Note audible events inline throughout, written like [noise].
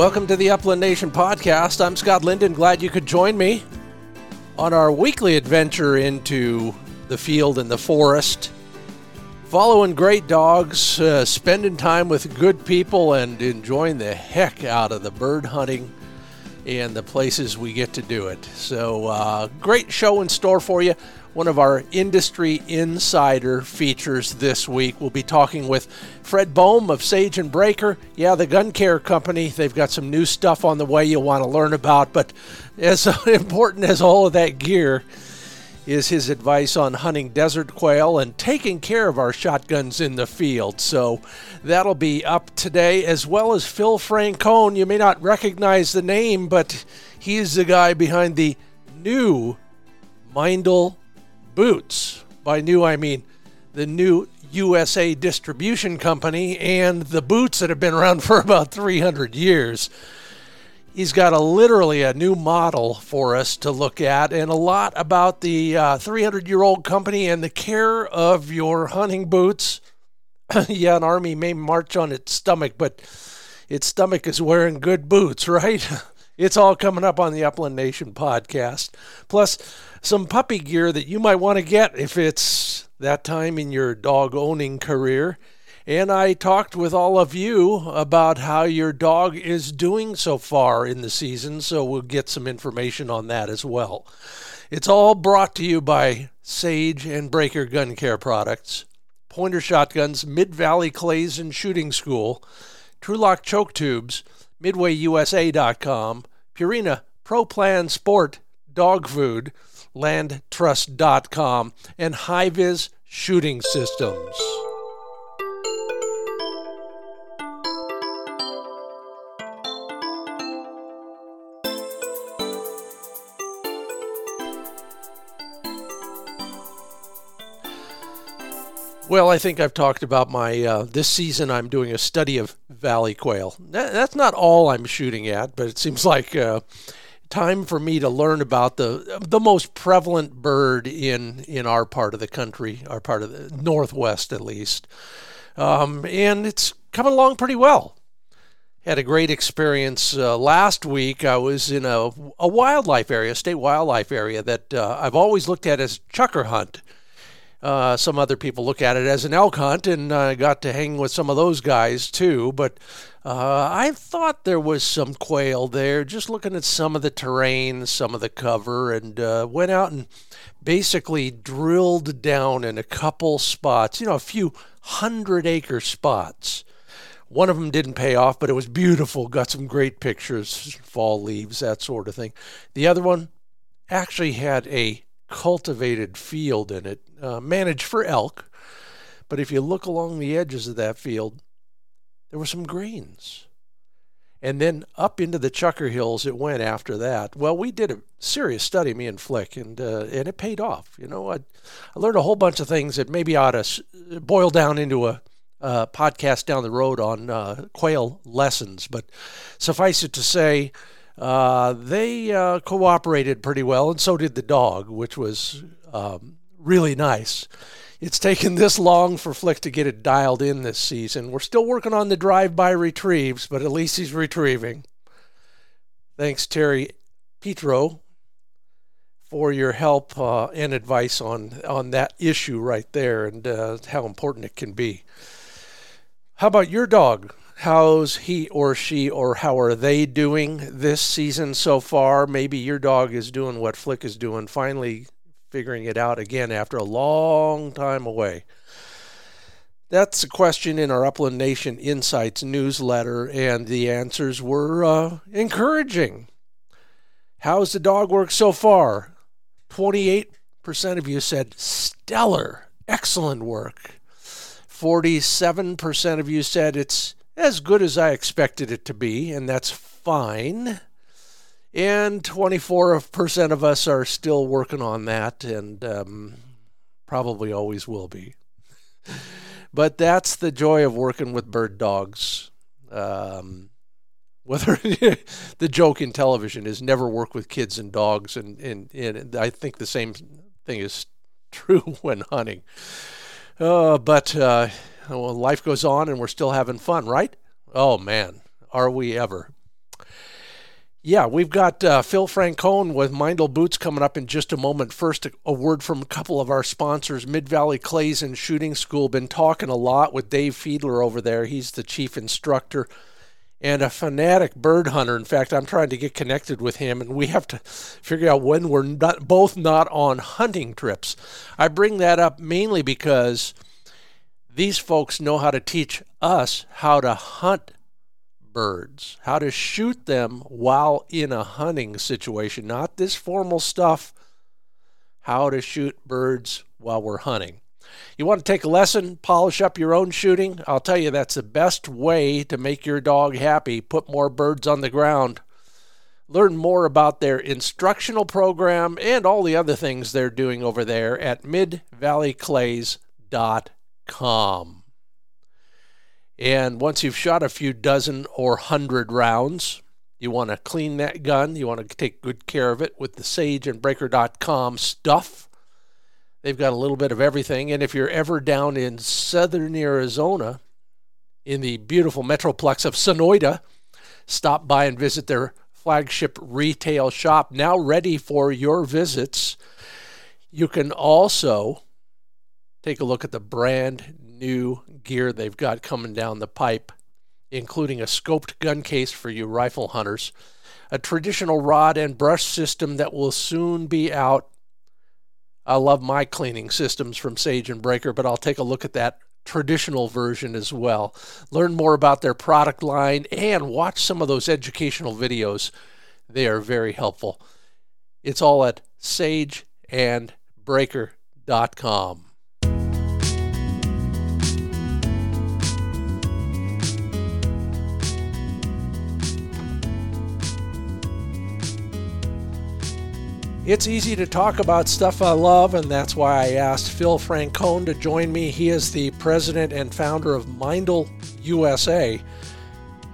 Welcome to the Upland Nation podcast. I'm Scott Linden. Glad you could join me on our weekly adventure into the field and the forest, following great dogs, uh, spending time with good people, and enjoying the heck out of the bird hunting and the places we get to do it. So, uh, great show in store for you one of our industry insider features this week. We'll be talking with Fred Bohm of Sage and Braker. Yeah, the gun care company. They've got some new stuff on the way you'll want to learn about. But as [laughs] important as all of that gear is his advice on hunting desert quail and taking care of our shotguns in the field. So that'll be up today, as well as Phil Francone. You may not recognize the name, but he's the guy behind the new Meindl boots. By new, I mean the new USA Distribution Company and the boots that have been around [laughs] for about 300 years. He's got a literally a new model for us to look at and a lot about the 300 uh, year old company and the care of your hunting boots. [laughs] yeah, an army may march on its stomach, but its stomach is wearing good boots, [laughs] right? it's all coming up on the Upland Nation podcast. Plus, some puppy gear that you might want to get if it's that time in your dog owning career. And I talked with all of you about how your dog is doing so far in the season, so we'll get some information on that as well. It's all brought to you by Sage and Braker Gun Care Products, Pointer Shotguns, Mid Valley Clays and Shooting School, Trulock Choke Tubes, MidwayUSA.com, Purina Pro Plan Sport Dog Food, landtrust.com, and HiViz Shooting Systems. Well, I think I've talked about my uh, this season. I'm doing a study of valley quail. That's not all I'm shooting at, but it seems [laughs] like uh, time for me to learn about the the most prevalent bird in in our part of the country, our part of the northwest at least, um, and it's coming along pretty well. Had a great experience uh, last week. I was in a, a wildlife area, state wildlife area that uh, I've always looked at as chukar hunt. Uh, some other people look at it as an elk hunt, and I got to hang with some of those guys too. But uh, I thought there was some quail there, just looking at some of the terrain, some of the cover, and uh, went out and basically drilled down in a couple spots, you know, a few hundred acre spots. One of them didn't pay off, but it was beautiful. Got some great pictures, fall leaves, that sort of thing. The other one actually had a cultivated field in it, uh, managed for elk. But if you look along the edges of that field, there were some greens. And then up into the Chukar Hills it went after that. Well, we did a serious study, me and Flick, and uh, and it paid off. You know, I, I learned a whole bunch of things that maybe ought to boil down into a uh, podcast down the road on uh, quail lessons. But suffice it to say, uh, they uh, cooperated pretty well, and so did the dog, which was um, really nice. It's taken this long for Flick to get it dialed in this season. We're still working on the drive by retrieves, but at least he's retrieving. Thanks, Terry Petro, for your help uh, and advice on, on that issue right there and uh, how important it can be. How about your dog? How's he or she or how are they doing this season so far? Maybe your dog is doing what Flick is doing, finally figuring it out again after a long time away. That's a question in our Upland Nation Insights newsletter, and the answers were uh, encouraging. How's the dog work so far? 28% of you said stellar, excellent work. 47% of you said it's as good as I expected it to be, and that's fine. And 24% of us are still working on that and um, probably always will be. but that's the joy of working with bird dogs. Um, whether [laughs] the joke in television is never work with kids and dogs, and, and, and I think the same thing is true [laughs] when hunting. Uh, but uh, well, life goes on and we're still having fun, right? Oh man, are we ever? Yeah, we've got uh, Phil Francone with Meindl Boots coming up in just a moment. First, a word from a couple of our sponsors, Mid Valley Clays and Shooting School. Been talking a lot with Dave Fiedler over there. He's the chief instructor and a fanatic bird hunter. In fact, I'm trying to get connected with him, and we have to figure out when we're not, both not on hunting trips. I bring that up mainly because these folks know how to teach us how to hunt birds, how to shoot them while in a hunting situation, not this formal stuff, how to shoot birds while we're hunting. You want to take a lesson, polish up your own shooting? I'll tell you that's the best way to make your dog happy. Put more birds on the ground. Learn more about their instructional program and all the other things they're doing over there at midvalleyclays.com. And once you've shot a few dozen or hundred rounds, you want to clean that gun. You want to take good care of it with the sageandbraker.com stuff. They've got a little bit of everything. And if you're ever down in southern Arizona, in the beautiful metroplex of Sonoita, stop by and visit their flagship retail shop, now ready for your visits. You can also take a look at the brand new gear they've got coming down the pipe, including a scoped gun case for you rifle hunters, a traditional rod and brush system that will soon be out. I love my cleaning systems from Sage and Braker, but I'll take a look at that traditional version as well. Learn more about their product line and watch some of those educational videos. They are very helpful. It's all at sageandbraker.com. It's easy to talk about stuff I love, and that's why I asked Phil Francone to join me. He is the president and founder of Meindl USA.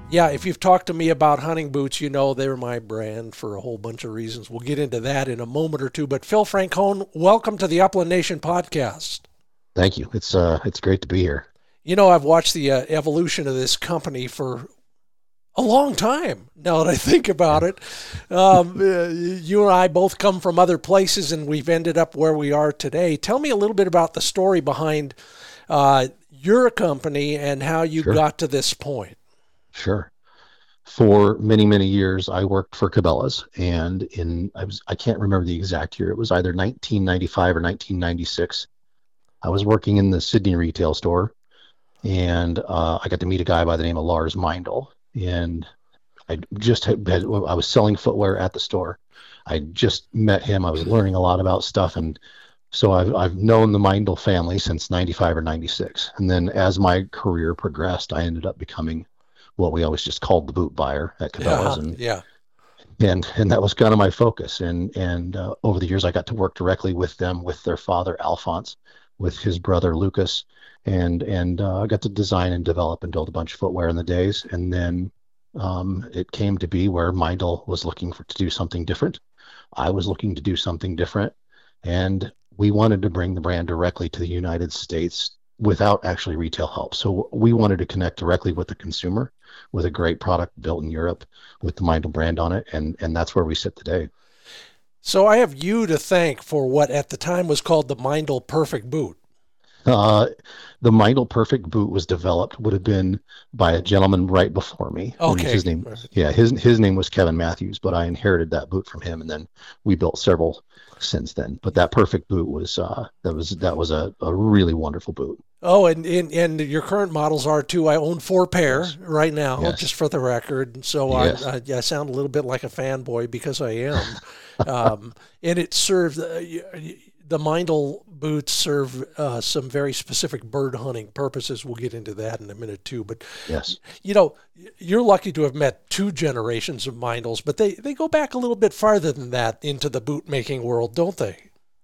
Yeah, if you've talked to me about hunting boots, you know they're my brand for a whole bunch of reasons. We'll get into that in a moment or two. But Phil Francone, welcome to the Upland Nation podcast. Thank you. It's uh, it's great to be here. You know, I've watched the uh, evolution of this company for a long time now that I think about it. Um, uh, you and I both come from other places and we've ended up where we are today. Tell me a little bit about the story behind uh, your company and how you sure. got to this point. Sure. For many, many years, I worked for Cabela's, and in I was I can't remember the exact year. It was either 1995 or 1996. I was working in the Sidney retail store, and uh, I got to meet a guy by the name of Lars Meindl, and I just had, I was selling footwear at the store. I just met him. I was learning a lot about stuff, and so I've I've known the Meindl family since '95 or '96. And then as my career progressed, I ended up becoming what we always just called the boot buyer at Cabela's. Yeah, and, yeah. And and that was kind of my focus. And and uh, over the years, I got to work directly with them, with their father Alphonse, with his brother Lucas, and and uh, I got to design and develop and build a bunch of footwear in the days, and then um, it came to be where Meindl was looking for to do something different. I was looking to do something different, and we wanted to bring the brand directly to the United States without actually retail help. So we wanted to connect directly with the consumer with a great product built in Europe with the Meindl brand on it, and and that's where we sit today. So I have you to thank for what at the time was called the Meindl Perfect Boot. Uh, the Meindl Perfect boot was developed would have been by a gentleman right before me. Okay. His name, yeah, his his name was Kevin Matthews, but I inherited that boot from him, and then we built several since then. But that Perfect boot was uh, that was that was a, a really wonderful boot. Oh, and, and and your current models are too. I own four pair yes. right now, yes. just for the record. So yes. I, I, I sound a little bit like a fanboy because I am. [laughs] um, and it serves. Uh, the Meindl boots serve uh, some very specific bird hunting purposes. We'll get into that in a minute too. But yes, you know, you're lucky to have met two generations of Meindls, but they they go back a little bit farther than that into the boot making world, don't they?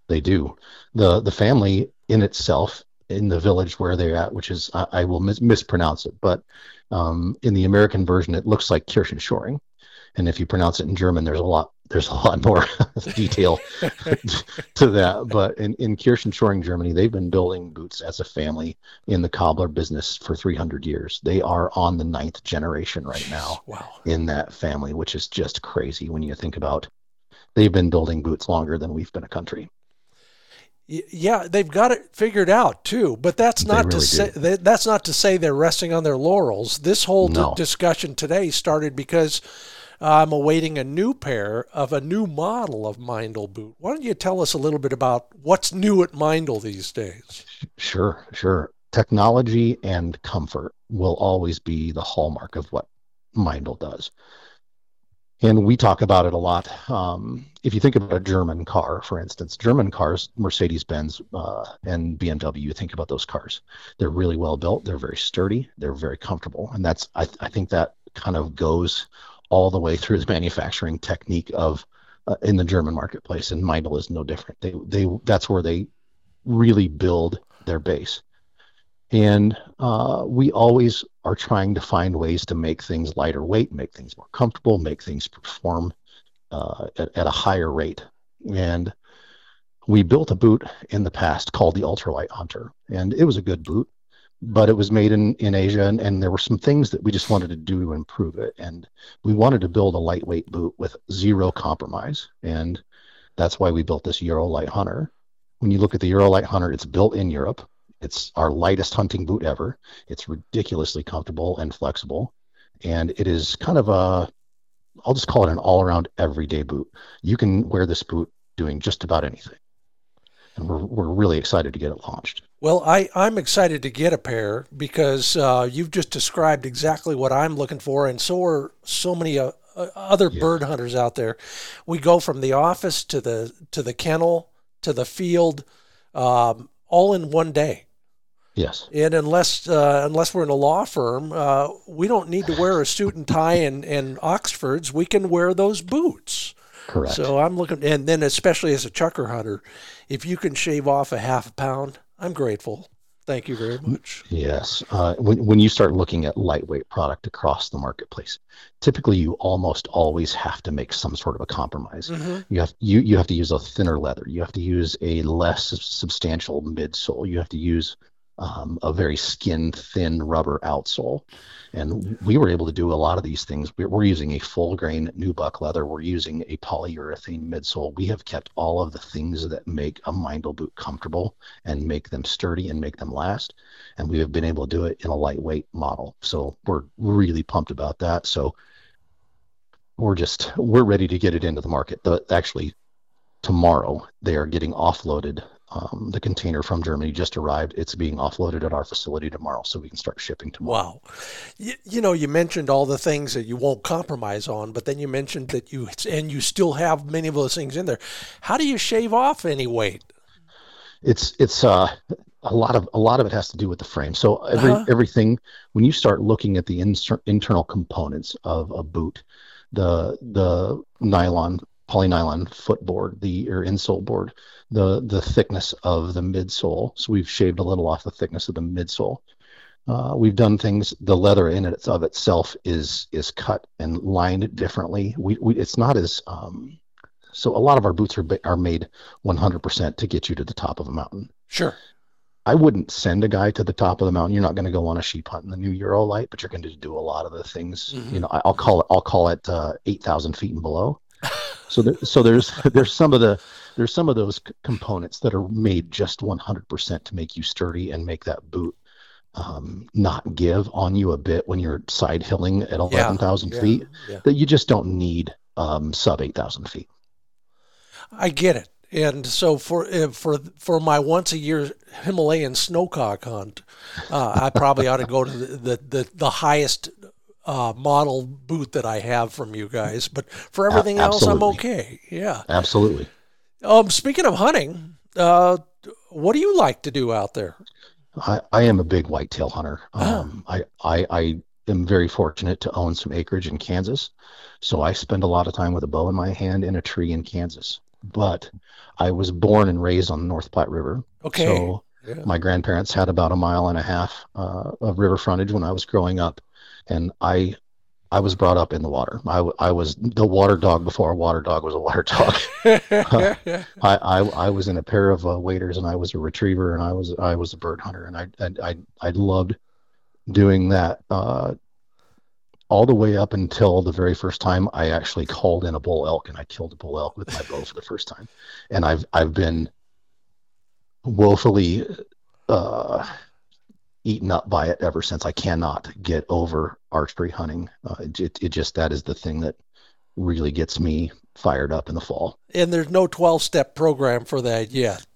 They do. the The family in itself, in the village where they're at, which is I, I will mis- mispronounce it, but um, in the American version, it looks like Kirchanschöring and if you pronounce it in German, there's a lot there's a lot more [laughs] detail [laughs] to that. But in, in Kirchanschöring, Germany, they've been building boots as a family in the cobbler business for 300 years. They are on the ninth generation right now wow. in that family, which is just crazy when you think about they've been building boots longer than we've been a country. Yeah, they've got it figured out too, but that's not really to say that's not to say they're resting on their laurels. This whole no. d- discussion today started because I'm awaiting a new pair of a new model of Meindl boot. Why don't you tell us a little bit about what's new at Meindl these days? Sure, sure. Technology and comfort will always be the hallmark of what Meindl does. And we talk about it a lot. Um, if you think about a German car, for instance, German cars, Mercedes Benz uh, and BMW, think about those cars. They're really well built. They're very sturdy. They're very comfortable. And that's, I, I think that kind of goes all the way through the manufacturing technique of uh, in the German marketplace, and Meindl is no different. They they that's where they really build their base, and uh, we always are trying to find ways to make things lighter weight, make things more comfortable, make things perform uh, at, at a higher rate, and we built a boot in the past called the Ultralight Hunter, and it was a good boot but it was made in, in Asia, and, and there were some things that we just wanted to do to improve it. And we wanted to build a lightweight boot with zero compromise. And that's why we built this Eurolight Hunter. When you look at the Eurolight Hunter, it's built in Europe. It's our lightest hunting boot ever. It's ridiculously comfortable and flexible. And it is kind of a, I'll just call it an all around everyday boot. You can wear this boot doing just about anything. And we're, we're really excited to get it launched. Well, I, I'm excited to get a pair because uh, you've just described exactly what I'm looking for, and so are so many uh, uh, other yeah. bird hunters out there. We go from the office to the to the kennel to the field, um, all in one day. Yes. And unless uh, unless we're in a law firm, uh, we don't need to wear a suit and tie and, and Oxfords. We can wear those boots. Correct. So I'm looking, and then especially as a chukar hunter, if you can shave off a half a pound, I'm grateful. Thank you very much. Yes. Uh, when, when you start looking at lightweight product across the marketplace, typically you almost always have to make some sort of a compromise. Mm-hmm. You have you you have to use a thinner leather. You have to use a less substantial midsole. You have to use um, a very skin thin rubber outsole. And we were able to do a lot of these things. We're we're using a full grain nubuck leather. We're using a polyurethane midsole. We have kept all of the things that make a Meindl boot comfortable and make them sturdy and make them last. And we have been able to do it in a lightweight model. So we're really pumped about that. So we're just we're ready to get it into the market. The, actually, tomorrow they are getting offloaded um, the container from Germany just arrived. It's being offloaded at our facility tomorrow, so we can start shipping tomorrow. Wow, you, you, know, you mentioned all the things that you won't compromise on, but then you mentioned that you and you still have many of those things in there. How do you shave off any weight? It's it's uh, a lot of a lot of it has to do with the frame. So every uh-huh. everything when you start looking at the inser- internal components of a boot, the the nylon polynylon footboard, the or insole board, the the thickness of the midsole. So we've shaved a little off the thickness of the midsole. Uh, we've done things. The leather in it of itself is is cut and lined differently. We, we it's not as um, so. A lot of our boots are are made 100% to get you to the top of a mountain. Sure. I wouldn't send a guy to the top of the mountain. You're not going to go on a sheep hunt in the new Eurolight, but you're going to do a lot of the things. Mm-hmm. You know, I'll call it I'll call it uh, 8,000 feet and below. [laughs] so so there's [laughs] there's some of the there's some of those c- components that are made just 100% to make you sturdy and make that boot um, not give on you a bit when you're side hilling at 11,000 yeah, feet yeah. that you just don't need um, sub 8,000 feet. I get it. And so for uh, for for my once a year Himalayan snowcock hunt, uh, I probably ought to go to the, the, the, the highest uh, model boot that I have from you guys. But for everything else, I'm okay. Yeah, absolutely. Um, speaking of hunting, uh, what do you like to do out there? I, I am a big whitetail hunter. Ah. Um, I, I, I am very fortunate to own some acreage in Kansas. So I spend a lot of time with a bow in my hand in a tree in Kansas. But I was born and raised on the North Platte River. Okay. So yeah. my grandparents had about a mile and a half uh, of river frontage when I was growing up. And I I was brought up in the water. I, I was the water dog before a water dog was a water dog. [laughs] [laughs] I, I, I was in a pair of uh, waders and I was a retriever and I was I was a bird hunter and I I I, I loved doing that uh, all the way up until the very first time I actually called in a bull elk and I killed a bull elk with my bow for the first time. And I've I've been woefully uh, eaten up by it ever since. I cannot get over archery hunting. Uh, it, it just that is the thing that really gets me fired up in the fall. And there's no 12 step program for that yet.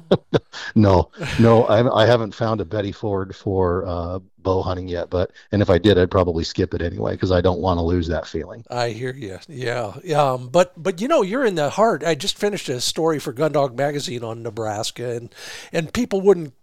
[laughs] no, no, I, I, haven't found a Betty Ford for uh, bow hunting yet. But and if I did, I'd probably skip it anyway because I don't want to lose that feeling. I hear you. Yeah, um, but but you know, you're in the heart. I just finished a story for Gundog Magazine on Nebraska, and and people wouldn't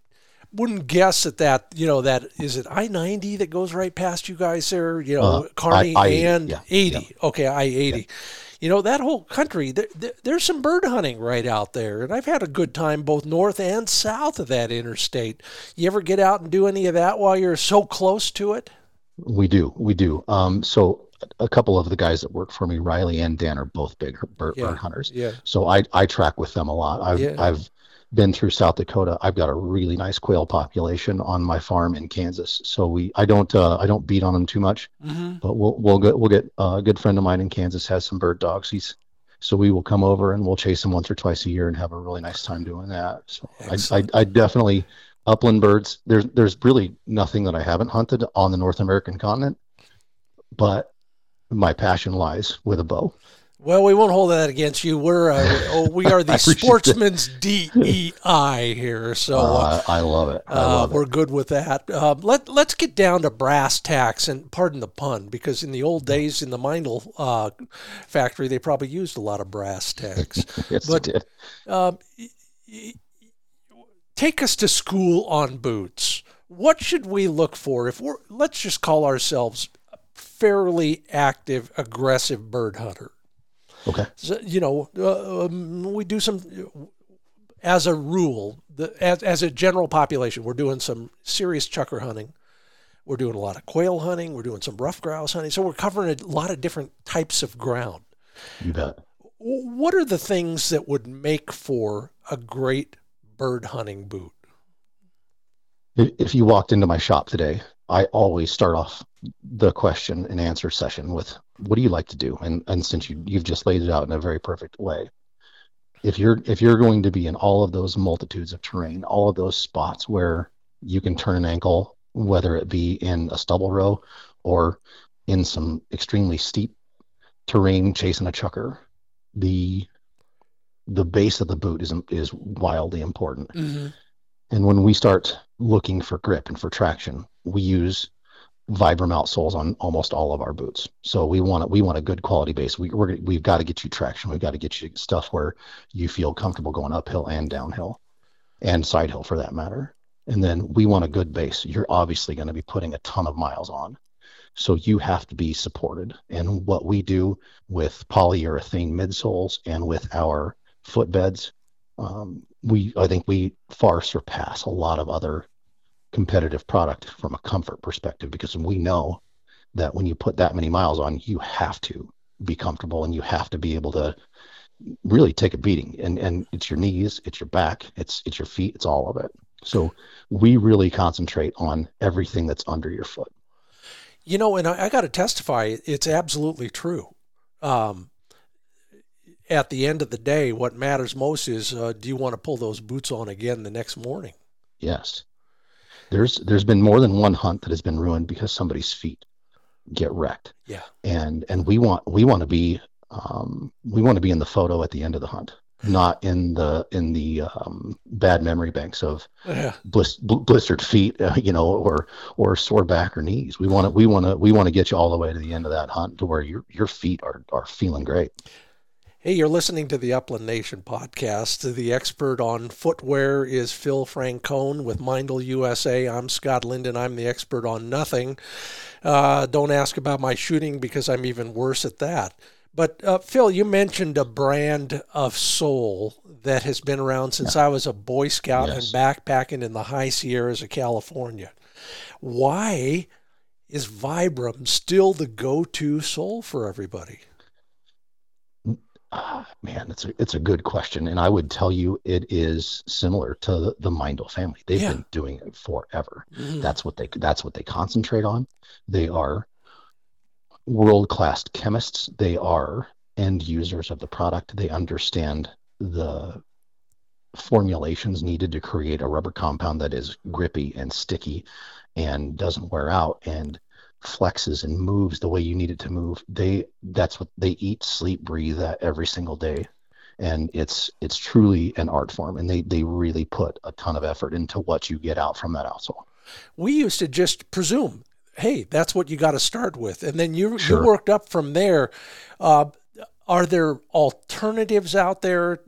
wouldn't guess at that you know that is it I ninety that goes right past you guys there. You know, uh, Kearney I, I, and yeah, eighty. Yeah. Okay, I eighty. Yeah. You know that whole country. There, there, there's some bird hunting right out there, and I've had a good time both north and south of that interstate. You ever get out and do any of that while you're so close to it? We do, we do. Um, so a couple of the guys that work for me, Riley and Dan, are both big bird, yeah, bird hunters. Yeah. So I I track with them a lot. I've yeah. I've been through South Dakota, I've got a really nice quail population on my farm in Kansas. So we, I don't, uh, I don't beat on them too much, mm-hmm. but we'll, we'll get, we'll get uh, a good friend of mine in Kansas has some bird dogs. He's, so we will come over and we'll chase them once or twice a year and have a really nice time doing that. So I, I, I definitely upland birds. There's, there's really nothing that I haven't hunted on the North American continent, but my passion lies with a bow. Well, we won't hold that against you. We're uh, oh, we are the [laughs] sportsman's DEI here, so uh, I love it. I uh, we're it. good with that. Uh, let Let's get down to brass tacks, and pardon the pun, because in the old days in the Meindl uh, factory, they probably used a lot of brass tacks. [laughs] yes, but, they did. Um, take us to school on boots. What should we look for if we're let's just call ourselves fairly active, aggressive bird hunter? Okay. So, you know, uh, um, we do some, as a rule, the, as, as a general population, we're doing some serious chukar hunting. We're doing a lot of quail hunting. We're doing some ruffed grouse hunting. So we're covering a lot of different types of ground. You bet. What are the things that would make for a great bird hunting boot? If you walked into my shop today, I always start off the question and answer session with what do you like to do and and since you you've just laid it out in a very perfect way if you're if you're going to be in all of those multitudes of terrain all of those spots where you can turn an ankle whether it be in a stubble row or in some extremely steep terrain chasing a chukar, the the base of the boot is is wildly important mm-hmm. And when we start looking for grip and for traction we use Vibram outsoles on almost all of our boots. So we want we want a good quality base. We we're, we've got to get you traction. We've got to get you stuff where you feel comfortable going uphill and downhill, and side hill for that matter. And then we want a good base. You're obviously going to be putting a ton of miles on, so you have to be supported. And what we do with polyurethane midsoles and with our footbeds, um, we I think we far surpass a lot of other competitive product from a comfort perspective because we know that when you put that many miles on, you have to be comfortable and you have to be able to really take a beating. And and it's your knees, it's your back, it's it's your feet, it's all of it. So we really concentrate on everything that's under your foot. You know, and I, I got to testify, it's absolutely true. Um, at the end of the day, what matters most is uh, do you want to pull those boots on again the next morning? Yes. There's there's been more than one hunt that has been ruined because somebody's feet get wrecked. Yeah. And and we want we want to be um, we want to be in the photo at the end of the hunt, not in the in the um, bad memory banks of yeah. blis- blistered feet, uh, you know, or or sore back or knees. We want to we want to we want to get you all the way to the end of that hunt to where your your feet are are feeling great. Hey, you're listening to the Upland Nation podcast. The expert on footwear is Phil Francone with Meindl USA. I'm Scott Linden. I'm the expert on nothing. Uh, don't ask about my shooting because I'm even worse at that. But uh, Phil, you mentioned a brand of sole that has been around since yeah. I was a Boy Scout yes. and backpacking in the high Sierras of California. Why is Vibram still the go-to sole for everybody? Uh, [sighs] man, it's a it's a good question, and I would tell you it is similar to the, the Meindl family. They've Yeah. been doing it forever. Mhm. That's what they that's what they concentrate on. They are world class chemists. They are end users of the product. They understand the formulations needed to create a rubber compound that is grippy and sticky and doesn't wear out and flexes and moves the way you need it to move. They that's what they eat, sleep, breathe that every single day. And it's it's truly an art form and they they really put a ton of effort into what you get out from that outsole. we used to just presume, hey, that's what you got to start with, and then you Sure. you worked up from there. Uh, are there alternatives out there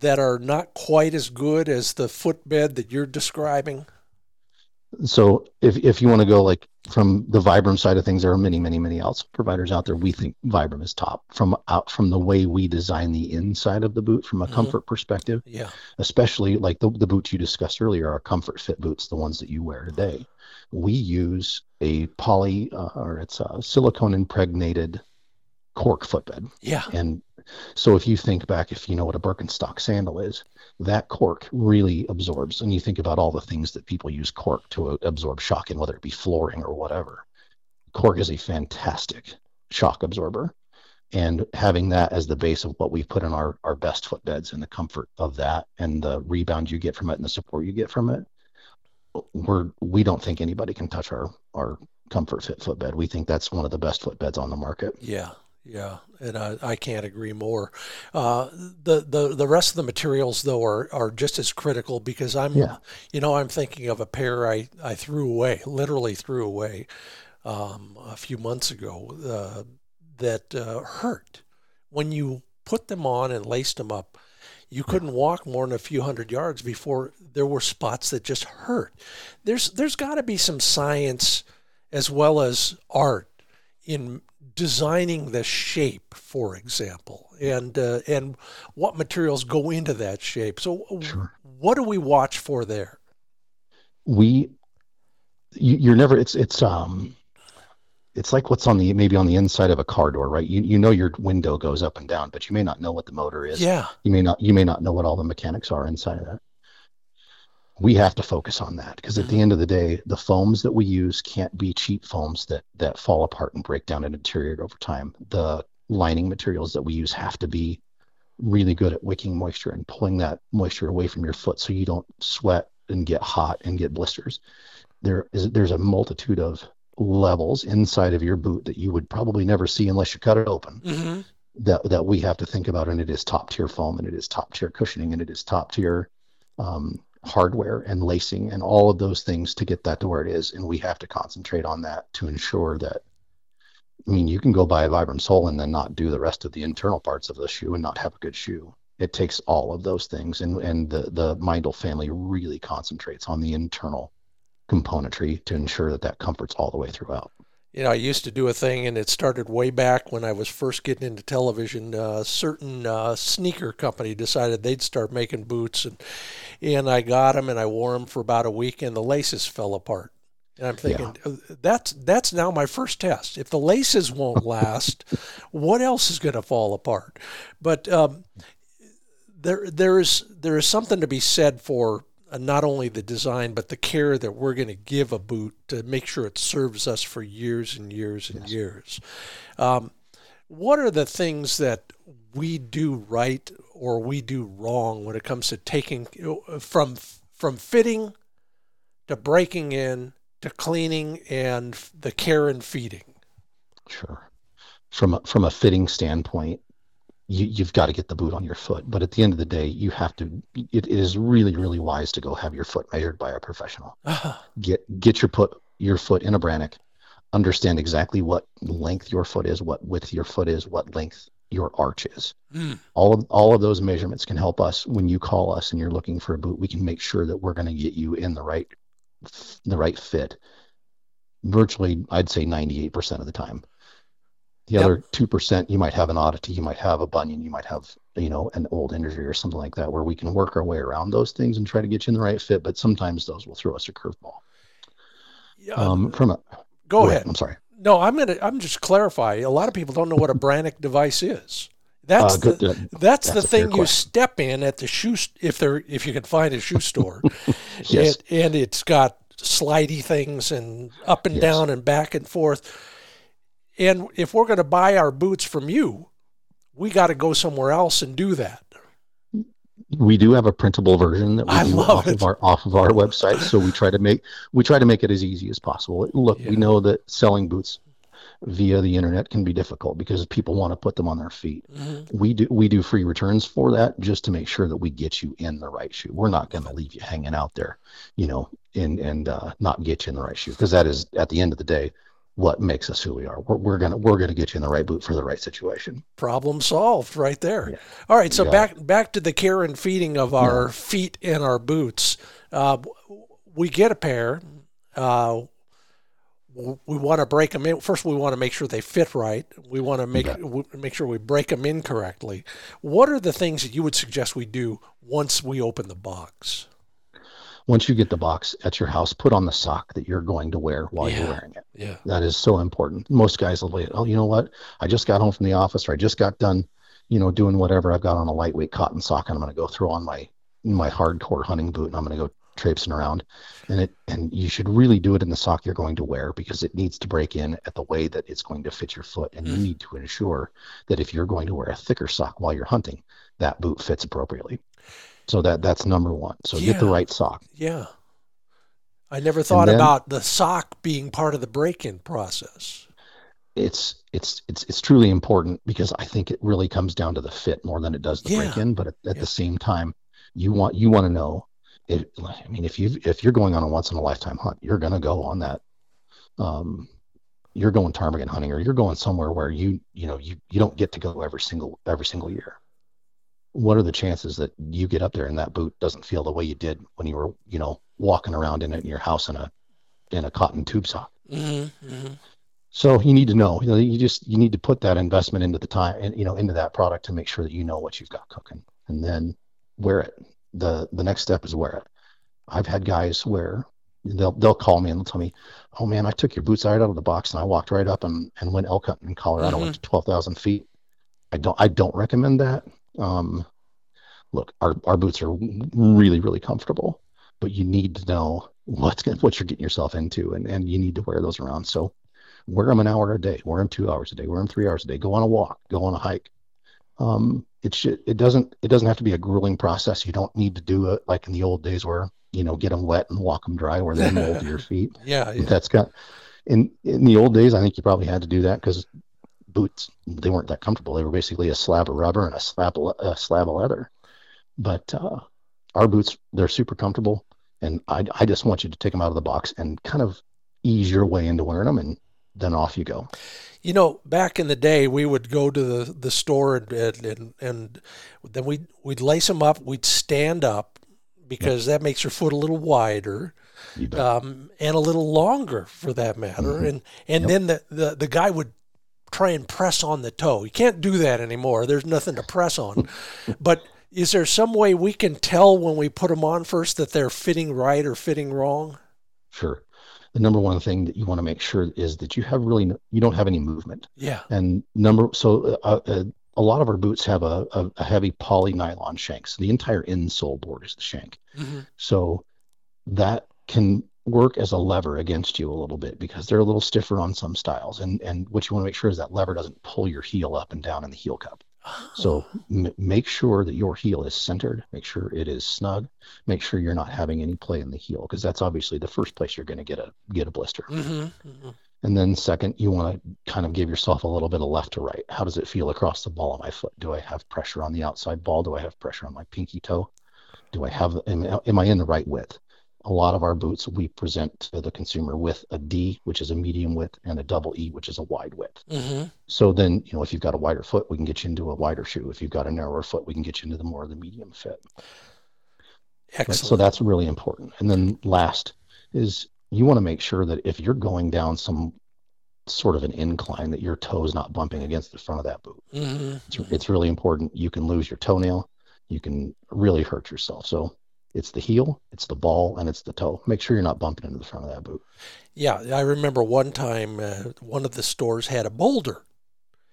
that are not quite as good as the footbed that you're describing? So if if you want to go like from the Vibram side of things, there are many, many, many outsole providers out there. We think Vibram is top from out from the way we design the inside of the boot from a Mhm. comfort perspective, Yeah, especially like the, the boots you discussed earlier, are comfort fit boots, the ones that you wear today. We use a poly uh, or it's a silicone impregnated cork footbed. yeah, And so if you think back, if you know what a Birkenstock sandal is, that cork really absorbs. And you think about all the things that people use cork to uh, absorb shock in, whether it be flooring or whatever. Cork is a fantastic shock absorber. And having that as the base of what we put in our, our best footbeds and the comfort of that and the rebound you get from it and the support you get from it, we're we don't think anybody can touch our our comfort fit footbed. We think that's one of the best footbeds on the market. yeah, yeah, and I, I can't agree more. Uh, the the the rest of the materials though are are just as critical because I'm Yeah. you know I'm thinking of a pair I I threw away, literally threw away um, a few months ago uh, that uh, hurt when you put them on and laced them up. You couldn't walk more than a few hundred yards before there were spots that just hurt. There's there's got to be some science as well as art in designing the shape, for example, and uh, and what materials go into that shape. So, Sure. what do we watch for there? we you, you're never it's it's um it's like what's on the maybe on the inside of a car door right you, you know your window goes up and down but you may not know what the motor is Yeah, you may not you may not know what all the mechanics are inside of that we have to focus on that because at the end of the day the foams that we use can't be cheap foams that that fall apart and break down and deteriorate over time. The lining materials that we use have to be really good at wicking moisture and pulling that moisture away from your foot so you don't sweat and get hot and get blisters. There is there's a multitude of levels inside of your boot that you would probably never see unless you cut it open hmm that that we have to think about, and it is top tier foam, and it is top tier cushioning, and it is top tier um, hardware and lacing, and all of those things to get that to where it is, and we have to concentrate on that to ensure that. I mean, you can go buy a Vibram sole and then not do the rest of the internal parts of the shoe and not have a good shoe. It takes all of those things, and and the the Meindl family really concentrates on the internal componentry to ensure that that comfort's all the way throughout. You know, I used to do a thing, and it started way back when I was first getting into television. A certain uh, sneaker company decided they'd start making boots, and and I got them, and I wore them for about a week, and the laces fell apart. And I'm thinking, "Uh, that's that's now my first test. If the laces won't last, what else is going to fall apart? But um, there there is there is something to be said for uh, not only the design but the care that we're going to give a boot to make sure it serves us for years and years and Yes. years. Um, what are the things that we do right or we do wrong when it comes to taking from from fitting to breaking in to cleaning and the care and feeding? Sure. From a, from a fitting standpoint, you, you've got to get the boot on your foot. But at the end of the day, you have to. It is really, really wise to go have your foot measured by a professional. Ah, Get get your put your foot in a brannock. Understand exactly what length your foot is, what width your foot is, what length your arch is. mm, All of all of those measurements can help us when you call us and you're looking for a boot. We can make sure that we're going to get you in the right the right fit. Virtually, I'd say 98% of the time. The Yep. other 2%, you might have an oddity, you might have a bunion, you might have, you know, an old injury or something like that, where we can work our way around those things and try to get you in the right fit. But sometimes those will throw us a curveball. yeah, Um, from a Go, ahead. I'm sorry. No, I'm gonna. I'm just clarify. A lot of people don't know what a Brannock device is. That's Uh, good- the, that's, that's the thing you step in at the shoe if there if you can find a shoe [laughs] store. Yes. and, and it's got slidey things and up and Yes. down and back and forth. And if we're going to buy our boots from you, we got to go somewhere else and do that. We do have a printable version that we I do love off it. of our off of our website so we try to make we try to make it as easy as possible look Yeah. we know that selling boots via the internet can be difficult because people want to put them on their feet Mhm. we do we do free returns for that just to make sure that we get you in the right shoe we're not going to leave you hanging out there you know and and uh, not get you in the right shoe because that is at the end of the day what makes us who we are we're, we're gonna we're gonna get you in the right boot for the right situation Problem solved right there. Yeah. All right, so Yeah. back back to the care and feeding of our feet and our boots. Uh, we get a pair. Uh, we want to break them in. First, we want to make sure they fit right. We want to make make sure we break them in correctly. What are the things that you would suggest we do once we open the box? Once you get the box at your house put on the sock that you're going to wear while Yeah. you're wearing it Yeah. That is so important. Most guys will wait. Oh, you know what? I just got home from the office, or I just got done, you know, doing whatever. I've got on a lightweight cotton sock, and I'm going to go throw on my my hardcore hunting boot, and I'm going to go traipsing around. And it and you should really do it in the sock you're going to wear because it needs to break in at the way that it's going to fit your foot, and you Mm. need to ensure that if you're going to wear a thicker sock while you're hunting, that boot fits appropriately. So that that's number one. So get the right sock. Yeah. I never thought then- about the sock being part of the break-in process. it's it's it's it's truly important because I think it really comes down to the fit more than it does the Yeah. break in. But at, at Yeah. the same time, you want you want to know if I mean if you if you're going on a once in a lifetime hunt, you're gonna go on that. Um, you're going ptarmigan hunting, or you're going somewhere where you you know you you don't get to go every single every single year. What are the chances that you get up there and that boot doesn't feel the way you did when you were you know walking around in it in your house in a in a cotton tube sock? Mm-hmm, mm-hmm. So you need to know, you know, you just you need to put that investment into the time and you know into that product to make sure that you know what you've got cooking, and then wear it. the The next step is wear it. I've had guys where they'll they'll call me and they'll tell me, "Oh man, I took your boots right out of the box and I walked right up and, and went elk hunting in Colorado, went to twelve thousand feet." I don't I don't recommend that. Um, look, our our boots are really really comfortable, but you need to know what's what you're getting yourself into, and and you need to wear those around. So wear them an hour a day, wear them two hours a day, wear them three hours a day, go on a walk, go on a hike. Um, it should, it doesn't, it doesn't have to be a grueling process. You don't need to do it like in the old days where, you know, get them wet and walk them dry where they mold your [laughs] feet. Yeah, yeah. That's got, in, in the old days, I think you probably had to do that because boots, they weren't that comfortable. They were basically a slab of rubber and a slab, of, a slab of leather. But, uh, our boots, they're super comfortable. And I, I just want you to take them out of the box and kind of ease your way into wearing them and then off you go. You know, back in the day, we would go to the, the store and, and, and, then we'd, we'd lace them up. We'd stand up because that makes your foot a little wider um, and a little longer for that matter. Mhm. And, and then the, the, the guy would try and press on the toe. You can't do that anymore. There's nothing to press on. [laughs] but is there some way we can tell when we put them on first that they're fitting right or fitting wrong? Sure. The number one thing that you want to make sure is that you have really, no, you don't have any movement. Yeah. And number, so uh, uh, a lot of our boots have a, a, a heavy poly nylon shank. So the entire insole board is the shank. hmm So that can work as a lever against you a little bit because they're a little stiffer on some styles. And, and what you want to make sure is that lever doesn't pull your heel up and down in the heel cup. So m- make sure that your heel is centered. Make sure it is snug. Make sure you're not having any play in the heel because that's obviously the first place you're going to get a get a blister. hmm hmm And then second, you want to kind of give yourself a little bit of left to right. How does it feel across the ball of my foot? Do I have pressure on the outside ball? Do I have pressure on my pinky toe? Do I have am, am I in the right width? A lot of our boots we present to the consumer with a D, which is a medium width, and a double E, which is a wide width. hmm So then, you know, if you've got a wider foot, we can get you into a wider shoe. If you've got a narrower foot, we can get you into the more of the medium fit. Right? Excellent. So that's really important. And then last is you want to make sure that if you're going down some sort of an incline, that your toe is not bumping against the front of that boot. hmm It's, it's really important. You can lose your toenail. You can really hurt yourself. So It's the heel, it's the ball, and it's the toe. Make sure you're not bumping into the front of that boot. Yeah, I remember one time uh, one of the stores had a boulder.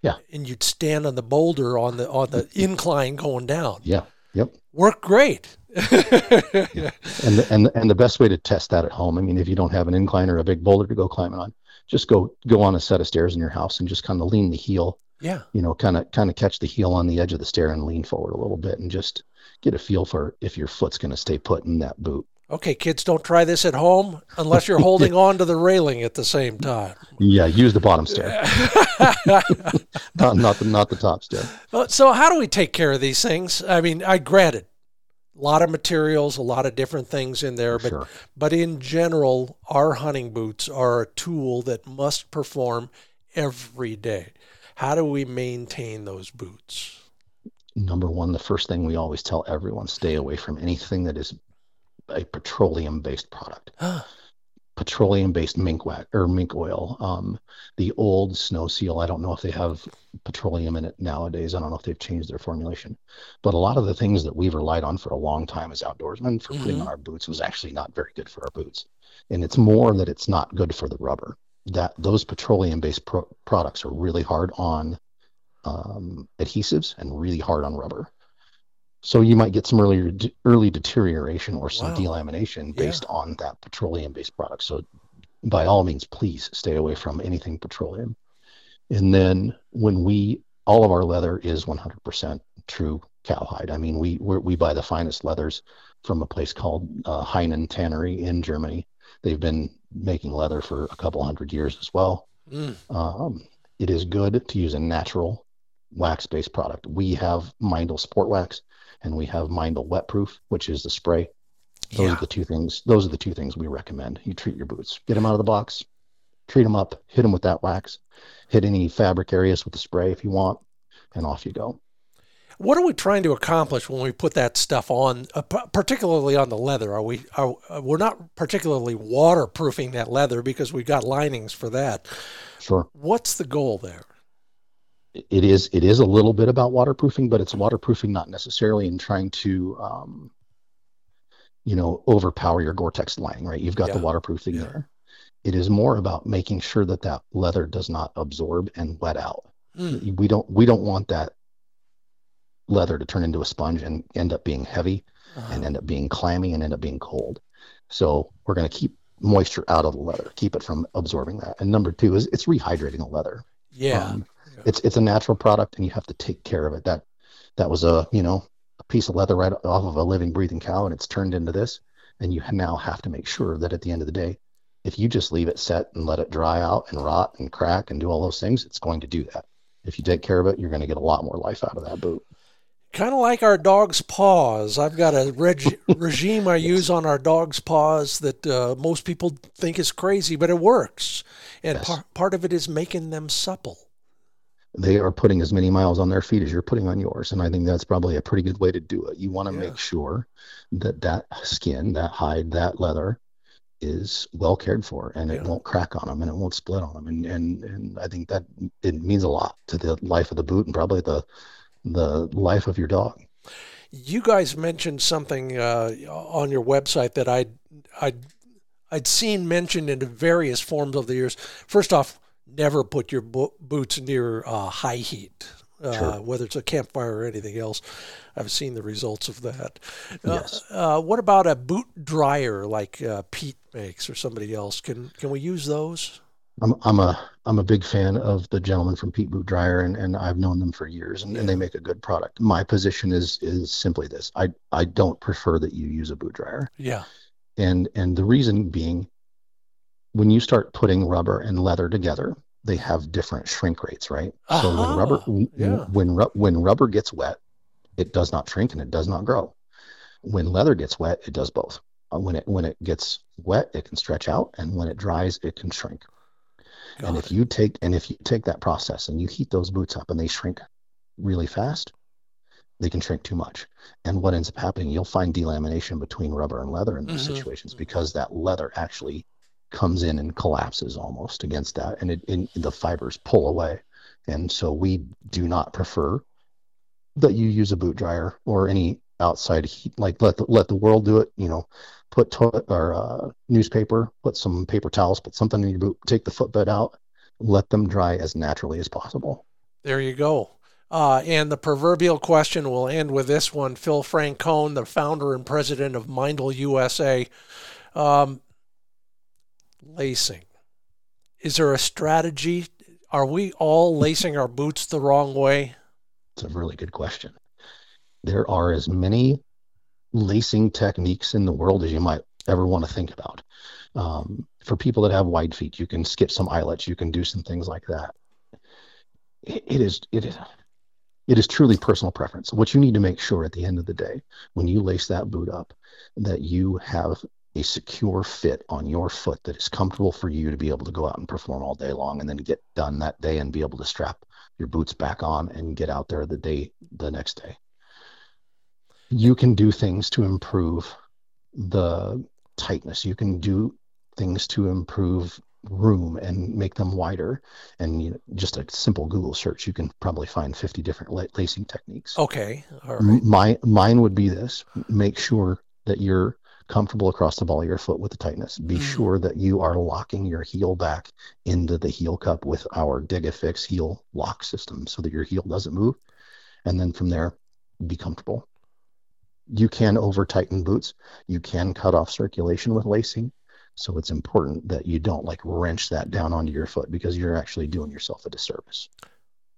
Yeah. And you'd stand on the boulder on the on the incline going down. Yeah. Yep. Worked great. yeah. And the, and and the best way to test that at home. I mean, if you don't have an incline or a big boulder to go climbing on, just go go on a set of stairs in your house and just kind of lean the heel. Yeah. You know, kind of kind of catch the heel on the edge of the stair and lean forward a little bit and just get a feel for if your foot's going to stay put in that boot. Okay, kids, don't try this at home unless you're [laughs] holding on to the railing at the same time. Yeah, use the bottom stair, [laughs] not not the not the top stair. Uh, so, how do we take care of these things? I mean, I granted a lot of materials, a lot of different things in there, but Sure. but in general, our hunting boots are a tool that must perform every day. How do we maintain those boots? Number one, the first thing we always tell everyone: stay away from anything that is a petroleum-based product. [gasps] petroleum-based mink wax or mink oil. Um, the old Sno-Seal, I don't know if they have petroleum in it nowadays. I don't know if they've changed their formulation, but a lot of the things that we've relied on for a long time as outdoorsmen for putting Mhm. on our boots was actually not very good for our boots. And it's more that it's not good for the rubber. That those petroleum-based pro- products are really hard on um, adhesives and really hard on rubber. So you might get some early early deterioration or some Wow. delamination Yeah. based on that petroleum-based product. So by all means, please stay away from anything petroleum. And then when we all of our leather is 100% true cowhide. I mean, we we're, we buy the finest leathers from a place called uh, Heinen Tannery in Germany. They've been making leather for a couple hundred years as well. Mm, Um, it is good to use a natural wax-based product. We have Meindl Sport Wax and we have Meindl Wet Proof, which is the spray. Those yeah. are the two things. Those are the two things we recommend. You treat your boots. Get them out of the box, treat them up, hit them with that wax, hit any fabric areas with the spray if you want, and off you go. What are we trying to accomplish when we put that stuff on, uh, particularly on the leather? Are we are uh, we're not particularly waterproofing that leather because we've got linings for that. Sure. What's the goal there? It is. It is a little bit about waterproofing, but it's waterproofing not necessarily in trying to, um, you know, overpower your Gore-Tex lining. Right. You've got the Yeah. waterproofing Yeah. there. It is more about making sure that that leather does not absorb and wet out. Mm, We don't. We don't want that leather to turn into a sponge and end up being heavy uh, and end up being clammy and end up being cold. So we're going to keep moisture out of the leather, keep it from absorbing that. And number two is it's rehydrating the leather. yeah. Um, Yeah. It's it's a natural product, and you have to take care of it. That that was a you know a piece of leather right off of a living, breathing cow, and it's turned into this. And you now have to make sure that at the end of the day, if you just leave it set and let it dry out and rot and crack and do all those things, it's going to do that. If you take care of it, you're going to get a lot more life out of that boot. Kind of like our dog's paws. I've got a reg- [laughs] regime I use on our dog's paws that uh, most people think is crazy, but it works. And Yes. par- part of it is making them supple. They are putting as many miles on their feet as you're putting on yours. And i think that's probably a pretty good way to do it. You want to Yeah. make sure that that skin that hide that leather is well cared for and it won't crack on them and it won't split on them and, and and i think that it means a lot to the life of the boot and probably the the life of your dog. You guys mentioned something uh, on your website that I'd, I'd, I'd seen mentioned in various forms over the years. First off, never put your bo- boots near uh, high heat, uh, Sure. whether it's a campfire or anything else. I've seen the results of that. Uh, Yes. Uh, what about a boot dryer like uh, Peet makes or somebody else? Can can we use those? I'm I'm a I'm a big fan of the gentleman from Peet Boot Dryer, and, and I've known them for years, and, and they make a good product. My position is is simply this: I I don't prefer that you use a boot dryer, Yeah. and and the reason being, when you start putting rubber and leather together, they have different shrink rates, right? So when rubber yeah. when when rubber gets wet, it does not shrink and it does not grow. When leather gets wet, it does both. Uh, when it when it gets wet, it can stretch out, and when it dries, it can shrink. Got and it. if you take and if you take that process and you heat those boots up and they shrink really fast, they can shrink too much. And what ends up happening, you'll find delamination between rubber and leather in those Mhm. situations because that leather actually comes in and collapses almost against that, and it and the fibers pull away. And so we do not prefer that you use a boot dryer or any outside heat, like let the, let the world do it. You know, put toilet or uh, newspaper, put some paper towels, put something in your boot, take the footbed out, let them dry as naturally as possible. There you go. Uh, and the proverbial question will end with this one. Phil Francone, the founder and president of Meindl USA. Um, lacing. Is there a strategy? Are we all lacing our boots the wrong way? It's a really good question. There are as many lacing techniques in the world as you might ever want to think about. Um, for people that have wide feet, you can skip some eyelets, you can do some things like that. it, it is it is it is truly personal preference. What you need to make sure at the end of the day, when you lace that boot up, that you have a secure fit on your foot that is comfortable for you to be able to go out and perform all day long and then get done that day and be able to strap your boots back on and get out there the day the next day. You can do things to improve the tightness. You can do things to improve room and make them wider. And you know, just a simple Google search, you can probably find 50 different lacing techniques. Okay. All right. My, mine would be this make sure that you're comfortable across the ball of your foot with the tightness. Be mm. sure that you are locking your heel back into the heel cup with our Digafix heel lock system so that your heel doesn't move. And then from there, be comfortable. You can over tighten boots. You can cut off circulation with lacing. So it's important that you don't like wrench that down onto your foot because you're actually doing yourself a disservice.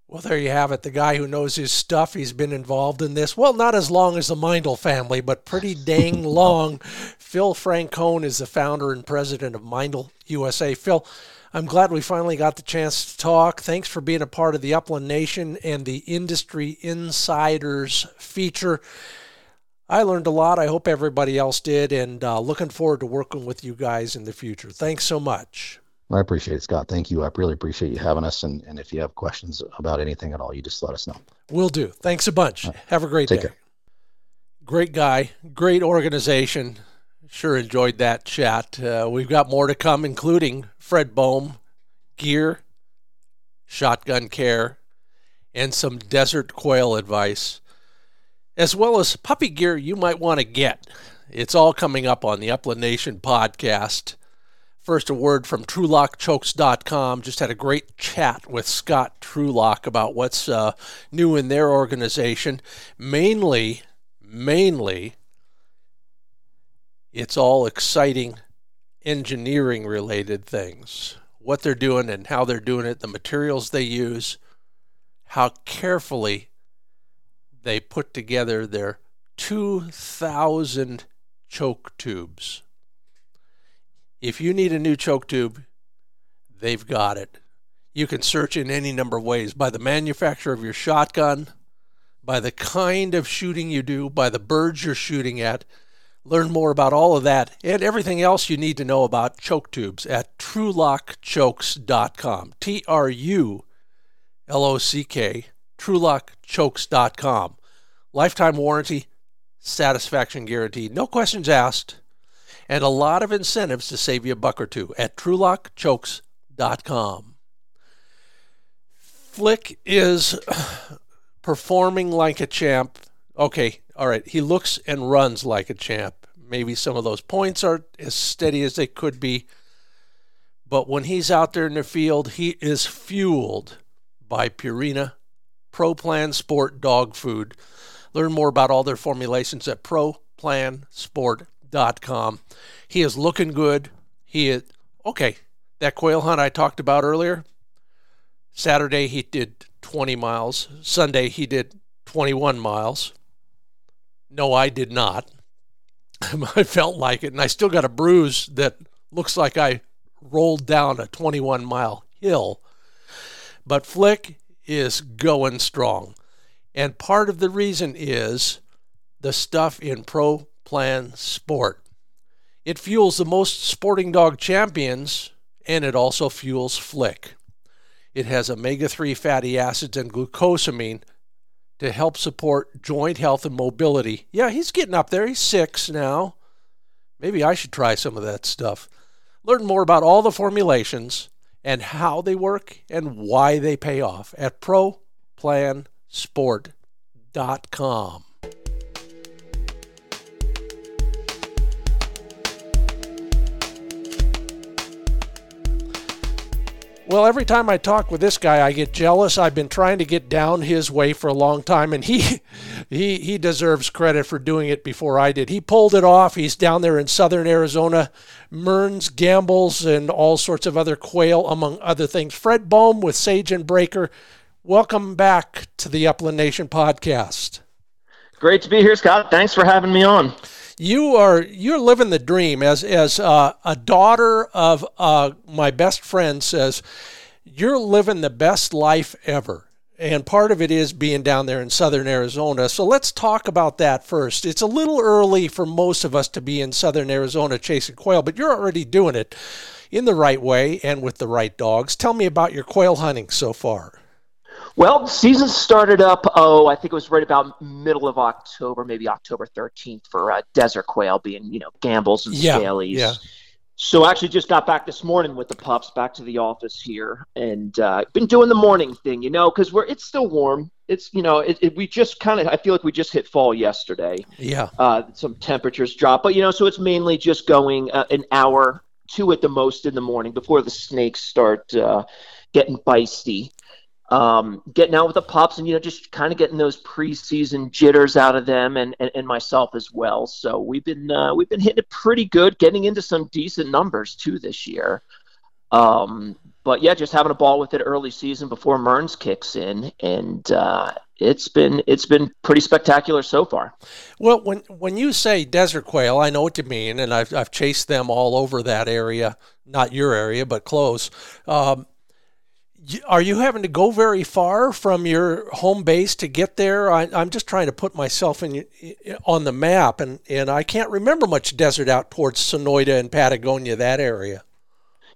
Well, there you have it. The guy who knows his stuff. He's been involved in this. Well, not as long as the Meindl family, but pretty [laughs] dang long. Phil Francone is the founder and president of Meindl USA. Phil, I'm glad we finally got the chance to talk. Thanks for being a part of the Upland Nation and the Industry Insiders feature. I learned a lot. I hope everybody else did, and uh, looking forward to working with you guys in the future. Thanks so much. I appreciate it, Scott. Thank you. I really appreciate you having us. And, and if you have questions about anything at all, you just let us know. Will do. Thanks a bunch. Right. Have a great day. Take day. Care. Great guy, great organization. Sure enjoyed that chat. Uh, we've got more to come, including Fred Bohm, gear, shotgun care, and some desert quail advice as well as puppy gear you might want to get. It's all coming up on the Upland Nation podcast. First, a word from TrulockChokes.com. Just had a great chat with Scott Trulock about what's uh, new in their organization. Mainly, mainly, it's all exciting engineering related things. What they're doing and how they're doing it, the materials they use, how carefully they put together their 2,000 choke tubes. If you need a new choke tube, they've got it. You can search in any number of ways by the manufacturer of your shotgun, by the kind of shooting you do, by the birds you're shooting at. Learn more about all of that and everything else you need to know about choke tubes at trulockchokes.com. T R U L O C K trulockchokes.com. Lifetime warranty, satisfaction guaranteed, no questions asked, and a lot of incentives to save you a buck or two at trulockchokes.com. Flick is [sighs] performing like a champ. Okay, all right, he looks and runs like a champ. Maybe some of those points aren't as steady as they could be. But when he's out there in the field, he is fueled by Purina Pro Plan Sport dog food. Learn more about all their formulations at ProPlansport.com. He is looking good. He is okay. That quail hunt I talked about earlier. Saturday he did 20 miles. Sunday he did 21 miles. No, I did not. [laughs] I felt like it, and I still got a bruise that looks like I rolled down a 21 mile hill. But Flick is going strong. And part of the reason is the stuff in Pro Plan Sport. It fuels the most sporting dog champions and it also fuels Flick. It has omega 3 fatty acids and glucosamine to help support joint health and mobility. Yeah, he's getting up there. He's six now. Maybe I should try some of that stuff. Learn more about all the formulations and how they work and why they pay off at ProPlansport.com. Well, every time I talk with this guy, I get jealous. I've been trying to get down his way for a long time, and he, [laughs] he, he deserves credit for doing it before I did. He pulled it off. He's down there in southern Arizona, Mearns, Gambel's, and all sorts of other quail, among other things. Fred Bohm with Sage and Braker. Welcome back to the Upland Nation podcast. Great to be here, Scott. Thanks for having me on you are you're living the dream as as uh, a daughter of uh, my best friend says you're living the best life ever and part of it is being down there in southern Arizona. So let's talk about that first. It's a little early for most of us to be in southern Arizona chasing quail, but you're already doing it in the right way and with the right dogs. Tell me about your quail hunting so far. Well, season started up. Oh, I think it was right about middle of October, maybe October 13th for uh, desert quail, being you know Gambel's and yeah, scalies. Yeah. So I actually just got back this morning with the pups back to the office here, and uh, been doing the morning thing, you know, because we're it's still warm. It's you know it, it we just kind of I feel like we just hit fall yesterday. Yeah. Uh, some temperatures drop, but you know, so it's mainly just going uh, an hour, two at the most in the morning before the snakes start uh, getting feisty um, getting out with the pups and you know just kind of getting those preseason jitters out of them and, and, and myself as well. So we've been uh, we've been hitting it pretty good, getting into some decent numbers too this year. Um, but yeah, just having a ball with it early season before Mearns kicks in, and uh, it's been it's been pretty spectacular so far. Well, when when you say desert quail, I know what you mean, and I've I've chased them all over that area, not your area, but close. Um, are you having to go very far from your home base to get there? I, am just trying to put myself in on the map, and, and I can't remember much desert out towards Sonoita and Patagonia, that area.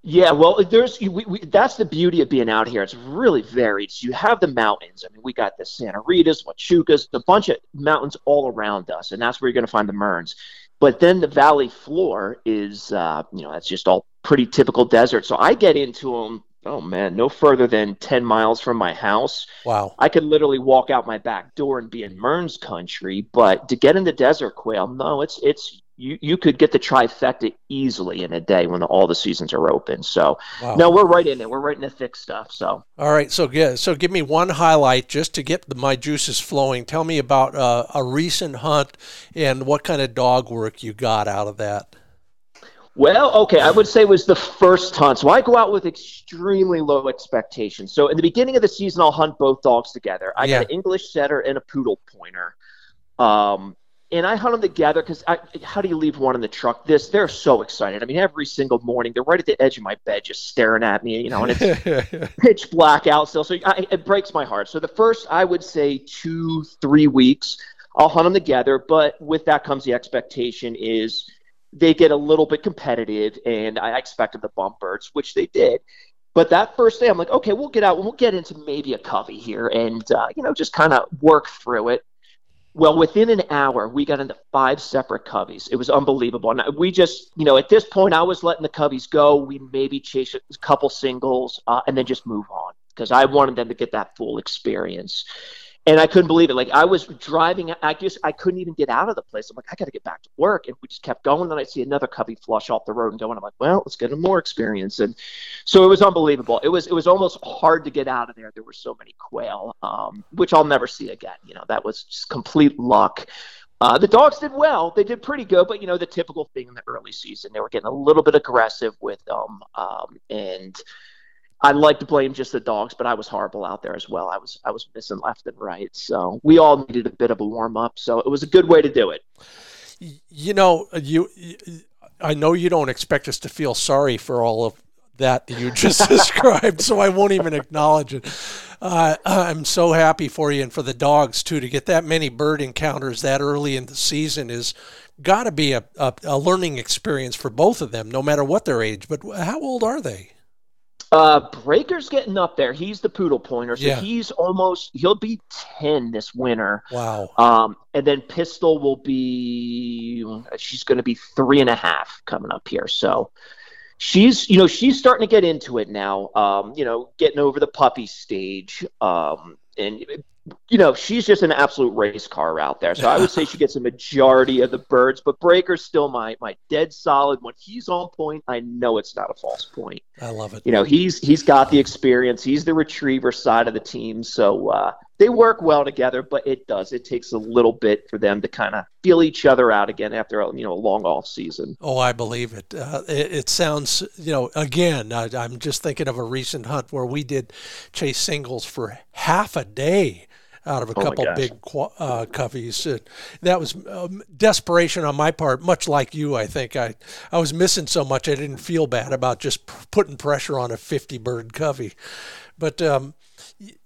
Yeah, well, there's we, we, that's the beauty of being out here. It's really varied. So you have the mountains. I mean, we got the Santa Ritas, Huachucas, a bunch of mountains all around us, and that's where you're going to find the Mearns. But then the valley floor is, uh, you know, that's just all pretty typical desert. So I get into them oh man, no further than 10 miles from my house. Wow. I could literally walk out my back door and be in Mearns country, but to get in the desert quail, no, it's it's you you could get the trifecta easily in a day when all the seasons are open. So wow. no, we're right in it. We're right in the thick stuff. So all right, so yeah, so give me one highlight just to get the, my juices flowing. Tell me about uh, a recent hunt and what kind of dog work you got out of that. Well, okay, I would say it was the first hunt. So I go out with extremely low expectations. So in the beginning of the season, I'll hunt both dogs together. I yeah. got an English setter and a poodle pointer. Um, and I hunt them together because how do you leave one in the truck? This they're so excited. I mean, every single morning they're right at the edge of my bed, just staring at me. You know, and it's [laughs] pitch black out still, so I, it breaks my heart. So the first, I would say, two three weeks, I'll hunt them together. But with that comes the expectation is they get a little bit competitive, and I expected the bump birds, which they did. But that first day, I'm like, okay, we'll get out, we'll get into maybe a covey here, and uh, you know, just kind of work through it. Well, within an hour, we got into five separate coveys. It was unbelievable. And we just, you know, at this point, I was letting the coveys go. We maybe chase a couple singles uh, and then just move on because I wanted them to get that full experience and I couldn't believe it. Like I was driving, I just I couldn't even get out of the place. I'm like, I got to get back to work, and we just kept going. Then I see another covey flush off the road and going. I'm like, well, let's get a more experience. And so it was unbelievable. It was it was almost hard to get out of there. There were so many quail, um, which I'll never see again. You know, that was just complete luck. Uh, the dogs did well. They did pretty good, but you know the typical thing in the early season, they were getting a little bit aggressive with them, um, and I like to blame just the dogs, but I was horrible out there as well. I was I was missing left and right. So we all needed a bit of a warm up. So it was a good way to do it. You know, you I know you don't expect us to feel sorry for all of that you just [laughs] described, so I won't even acknowledge it. Uh, I'm so happy for you and for the dogs too to get that many bird encounters that early in the season is got to be a, a, a learning experience for both of them, no matter what their age. But how old are they? Uh, Breaker's getting up there. He's the poodle pointer, so yeah. he's almost he'll be ten this winter. Wow. Um, and then Pistol will be she's going to be three and a half coming up here. So she's you know she's starting to get into it now. Um, you know, getting over the puppy stage. Um, and you know, she's just an absolute race car out there. So I would say she gets a majority of the birds, but Breaker's still my my dead solid. When he's on point, I know it's not a false point. I love it. You know, he's he's got the experience. He's the retriever side of the team, so uh, they work well together. But it does it takes a little bit for them to kind of feel each other out again after a, you know a long off season. Oh, I believe it. Uh, it, it, sounds you know again. I, I'm just thinking of a recent hunt where we did chase singles for half a day out of a oh couple big uh, coveys. Uh, that was um, desperation on my part, much like you. I think I I was missing so much I didn't feel bad about just p- putting pressure on a 50 bird covey, but um,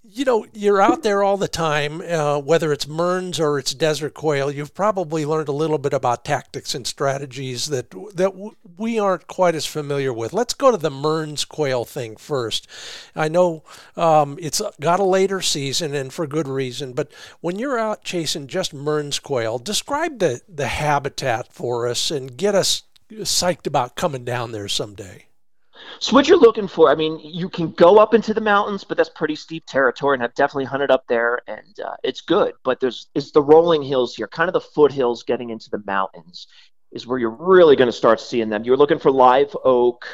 you know, you're out there all the time, uh, whether it's Mearns or it's desert quail. You've probably learned a little bit about tactics and strategies that that w- we aren't quite as familiar with. Let's go to the Mearns quail thing first. I know um, it's got a later season and for good reason, but when you're out chasing just Mearns quail, describe the the habitat for us and get us psyched about coming down there someday. So what you're looking for, I mean, you can go up into the mountains, but that's pretty steep territory, and I've definitely hunted up there, and uh, it's good. But there's it's the rolling hills here, kind of the foothills getting into the mountains, is where you're really going to start seeing them. You're looking for live oak,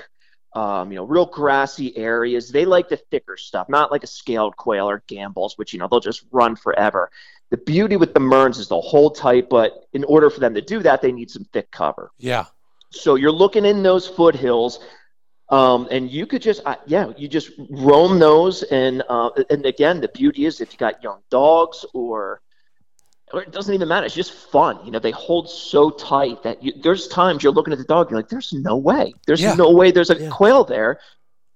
um, you know, real grassy areas. They like the thicker stuff, not like a scaled quail or Gambel's, which you know they'll just run forever. The beauty with the Mearns is they'll hold tight, but in order for them to do that, they need some thick cover. Yeah. So you're looking in those foothills um, and you could just, uh, yeah, you just roam those. And uh, and again, the beauty is if you got young dogs or, or it doesn't even matter. It's just fun. You know, they hold so tight that you, there's times you're looking at the dog, you're like, there's no way. There's yeah. no way there's a yeah. quail there.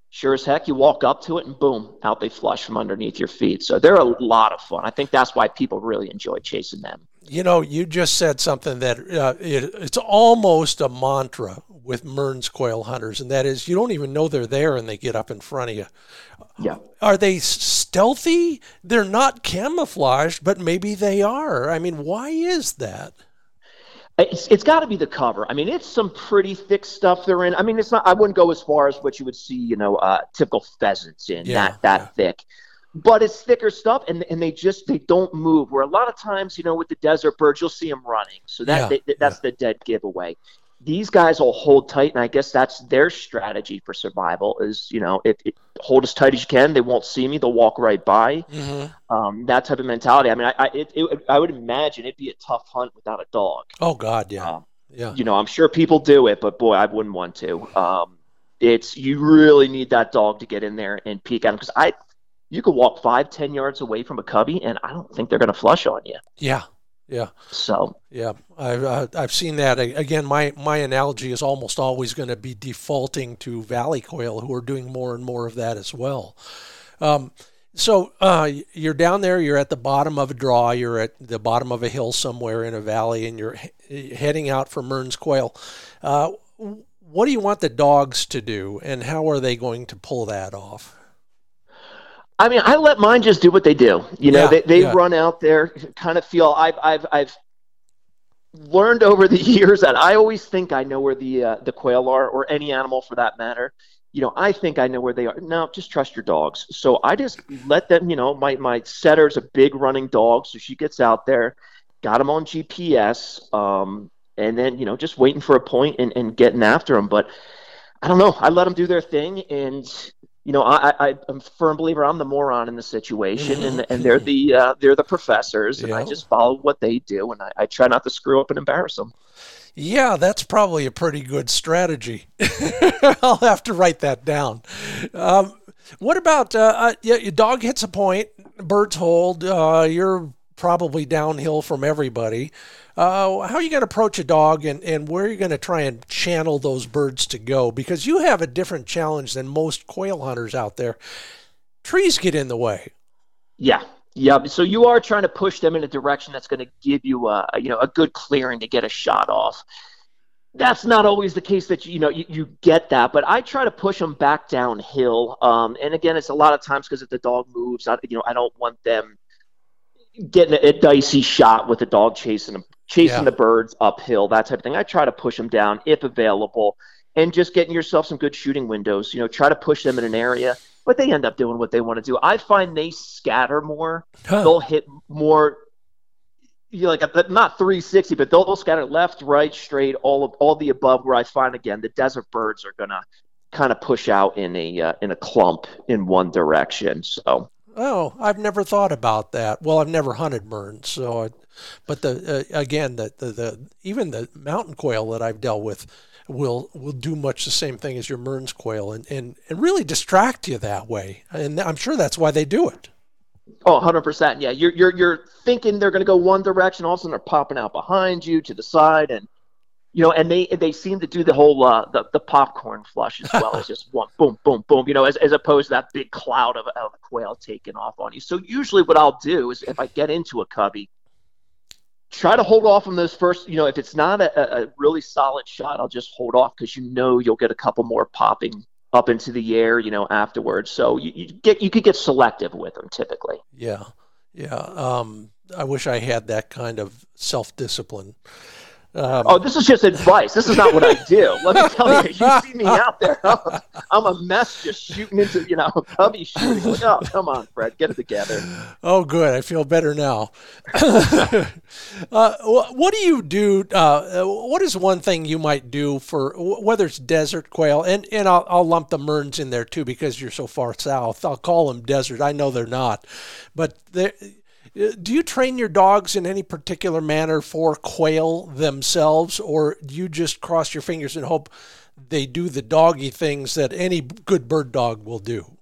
Sure as heck, you walk up to it and boom, out they flush from underneath your feet. So they're a lot of fun. I think that's why people really enjoy chasing them. You know, you just said something that uh, it, it's almost a mantra with Mearns quail hunters, and that is you don't even know they're there and they get up in front of you. Yeah. Are they stealthy? They're not camouflaged, but maybe they are. I mean, why is that? It's, it's got to be the cover. I mean, it's some pretty thick stuff they're in. I mean, it's not. I wouldn't go as far as what you would see, you know, uh, typical pheasants in yeah, that that yeah. thick but it's thicker stuff and, and they just they don't move where a lot of times you know with the desert birds you'll see them running so that yeah, they, that's yeah. the dead giveaway these guys will hold tight, and I guess that's their strategy for survival. Is you know, if, if hold as tight as you can, they won't see me. They'll walk right by. Mm-hmm. Um, that type of mentality. I mean, I I, it, it, I would imagine it'd be a tough hunt without a dog. Oh God, yeah, um, yeah. You know, I'm sure people do it, but boy, I wouldn't want to. Um, it's you really need that dog to get in there and peek at them because I, you could walk five, ten yards away from a covey, and I don't think they're going to flush on you. Yeah, yeah. So. Yeah, I've uh, I've seen that. Again, my my analogy is almost always going to be defaulting to valley quail, who are doing more and more of that as well. Um, so uh, you're down there. You're at the bottom of a draw. You're at the bottom of a hill somewhere in a valley, and you're he- heading out for Mearns quail. Uh, what do you want the dogs to do, and how are they going to pull that off? I mean, I let mine just do what they do. You know, yeah, they, they yeah. run out there, kind of feel. I've I've I've learned over the [laughs] years that I always think I know where the uh, the quail are, or any animal for that matter. You know, I think I know where they are. Now, just trust your dogs. So I just let them. You know, my my setter's a big running dog, so she gets out there, got him on GPS, um, and then you know just waiting for a point and, and getting after them. But I don't know. I let them do their thing, and you know, I, I I'm a firm believer I'm the moron in the situation, and and they're [laughs] the uh, they're the professors, and I just follow what they do, and I, I try not to screw up and embarrass them. Yeah, that's probably a pretty good strategy. [laughs] I'll have to write that down. Um, what about uh, uh, yeah, your dog hits a point, birds hold, uh, you're probably downhill from everybody. Uh, how are you going to approach a dog and, and where are you going to try and channel those birds to go? Because you have a different challenge than most quail hunters out there. Trees get in the way. Yeah. Yeah, so you are trying to push them in a direction that's going to give you a you know a good clearing to get a shot off. That's not always the case that you know you, you get that, but I try to push them back downhill. Um, and again, it's a lot of times because if the dog moves, I, you know I don't want them getting a, a dicey shot with the dog chasing them chasing yeah. the birds uphill, that type of thing. I try to push them down if available, and just getting yourself some good shooting windows. You know, try to push them in an area but they end up doing what they want to do. I find they scatter more. Huh. They'll hit more you know, like not 360, but they'll, they'll scatter left, right, straight, all of all the above. Where I find again the desert birds are gonna kind of push out in a uh, in a clump in one direction. So. Oh, I've never thought about that. Well, I've never hunted Mearns, so. I, but the uh, again, the, the the even the mountain quail that I've dealt with will will do much the same thing as your Mearns quail and, and, and really distract you that way. And I'm sure that's why they do it. Oh, 100%. Yeah. You're, you're, you're thinking they're going to go one direction. All of a sudden they're popping out behind you to the side. And, you know, and they, they seem to do the whole, uh, the, the popcorn flush as well as [laughs] just one boom, boom, boom, you know, as, as opposed to that big cloud of, of quail taking off on you. So usually what I'll do is if I get into a covey, try to hold off on those first, you know, if it's not a, a really solid shot, I'll just hold off because you know you'll get a couple more popping up into the air, you know, afterwards. So you, you get you could get selective with them typically. Yeah, yeah. Um, I wish I had that kind of self discipline. Um, oh, this is just advice. This is not what I do. Let me tell you, you see me out there. I'm, [laughs] I'm a mess just shooting into, you know, covey shooting. Like, oh, come on, Fred, get it together. Oh, good. I feel better now. [laughs] uh, what do you do? Uh, what is one thing you might do for whether it's desert quail, and, and I'll, I'll lump the Mearns in there too because you're so far south. I'll call them desert. I know they're not, but do you train your dogs in any particular manner for quail themselves, or do you just cross your fingers and hope they do the doggy things that any good bird dog will do?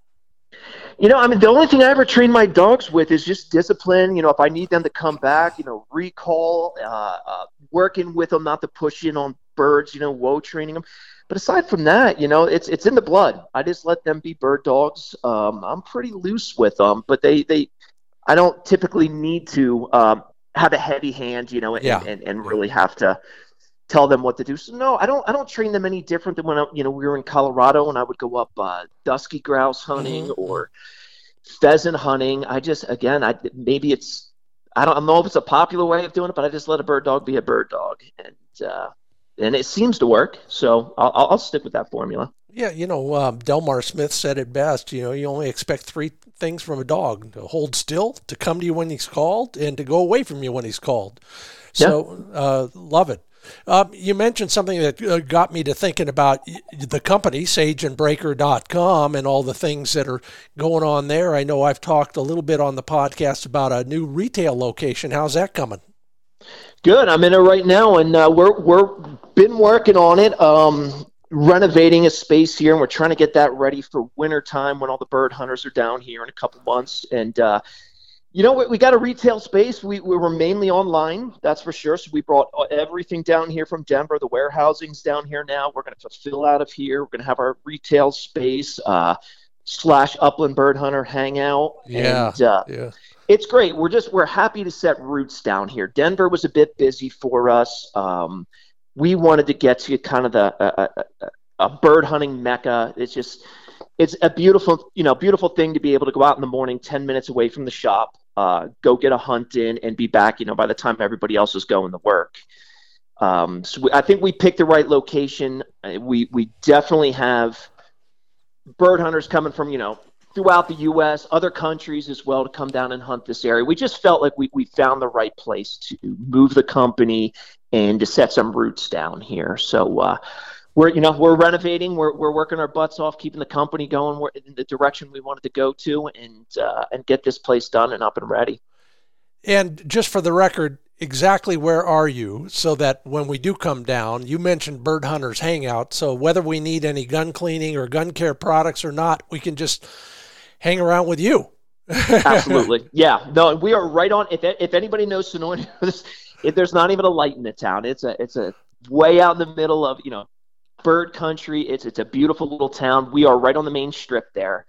You know, I mean, the only thing I ever train my dogs with is just discipline. You know, if I need them to come back, you know, recall, uh, uh, working with them not to push in on birds. You know, whoa, training them. But aside from that, you know, it's it's in the blood. I just let them be bird dogs. Um, I'm pretty loose with them, but they they I don't typically need to um, have a heavy hand, you know, and, yeah. and, and really have to tell them what to do. So no, I don't I don't train them any different than when I, you know we were in Colorado and I would go up uh, dusky grouse hunting mm-hmm. or pheasant hunting. I just again I maybe it's I don't, I don't know if it's a popular way of doing it, but I just let a bird dog be a bird dog, and uh, and it seems to work. So I'll, I'll stick with that formula. Yeah, you know, um, Delmar Smith said it best. You know, you only expect three things from a dog: to hold still, to come to you when he's called, and to go away from you when he's called. So, yeah. uh, love it. Um, you mentioned something that uh, got me to thinking about the company, sageandbraker.com, and all the things that are going on there. I know I've talked a little bit on the podcast about a new retail location. How's that coming? Good. I'm in it right now, and uh, we're we're been working on it. Um, renovating a space here and we're trying to get that ready for winter time when all the bird hunters are down here in a couple months. And uh, you know we, we got a retail space. We, we were mainly online that's for sure. So we brought everything down here from denver. The warehousing's down here now. We're going to fill out of here. We're going to have our retail space uh, slash upland bird hunter hangout. Yeah, and, uh, yeah. it's great. We're just we're happy to set roots down here. Denver was a bit busy for us. Um, we wanted to get to kind of the a, a, a bird hunting mecca. It's just it's a beautiful you know beautiful thing to be able to go out in the morning, ten minutes away from the shop, uh, go get a hunt in, and be back. You know by the time everybody else is going to work. Um, so we, I think we picked the right location. Uh, we we definitely have bird hunters coming from you know throughout the U.S., other countries as well to come down and hunt this area. We just felt like we, we found the right place to move the company and to set some roots down here. So uh, we're you know we're renovating, we're, we're working our butts off, keeping the company going in the direction we wanted to go to, and uh, and get this place done and up and ready. And just for the record, exactly where are you so that when we do come down, you mentioned Bird Hunters Hangout. So whether we need any gun cleaning or gun care products or not, we can just hang around with you. [laughs] Absolutely. Yeah. No, we are right on. If, if anybody knows Sonoita, [laughs] there's not even a light in the town. It's a it's a way out in the middle of you know bird country. It's it's a beautiful little town. We are right on the main strip there.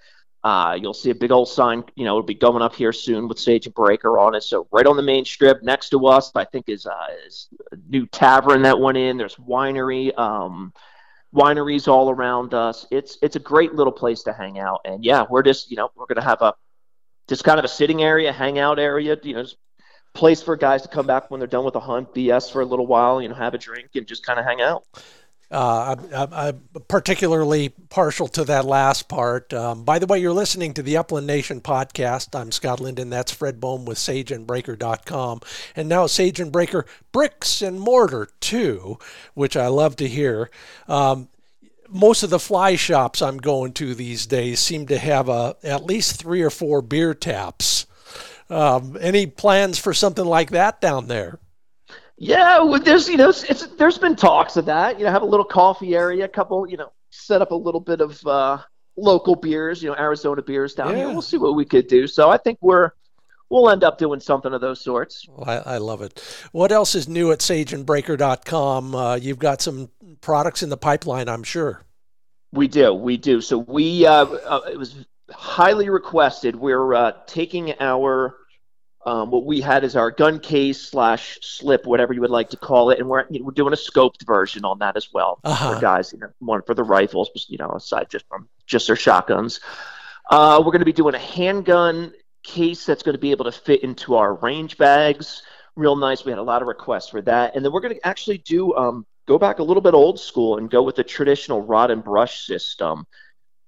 Uh, you'll see a big old sign. You know, it'll be going up here soon with Sage and Braker on it. So right on the main strip, next to us, I think is, uh, is a new tavern that went in. There's winery, um, wineries all around us. It's it's a great little place to hang out. And yeah, we're just you know we're gonna have a just kind of a sitting area, hangout area. You know, place for guys to come back when they're done with a hunt, BS for a little while, you know, have a drink and just kind of hang out. Uh, I'm, I'm, particularly partial to that last part. Um, by the way, you're listening to the Upland Nation podcast. I'm Scott Linden. That's Fred Bohm with SageandBraker.com. And now Sage and Braker Bricks and Mortar, too, which I love to hear. Um, most of the fly shops I'm going to these days seem to have a, at least three or four beer taps. Um, any plans for something like that down there? Yeah, well, there's you know there's been talks of that. You know, have a little coffee area, a couple you know, set up a little bit of uh, local beers, you know, Arizona beers down yeah. here. We'll see what we could do. So I think we're we'll end up doing something of those sorts. Well, I, I, love it. What else is new at SageandBraker.com? Uh, you've got some products in the pipeline, I'm sure. We do, we do. So we uh, uh, it was highly requested. We're uh, taking our um, what we had is our gun case slash slip, whatever you would like to call it, and we're you know, we're doing a scoped version on that as well uh-huh. for guys. You know, one for the rifles, you know, aside just from just their shotguns. Uh, we're going to be doing a handgun case that's going to be able to fit into our range bags. Real nice. We had a lot of requests for that, and then we're going to actually do um, go back a little bit old school and go with the traditional rod and brush system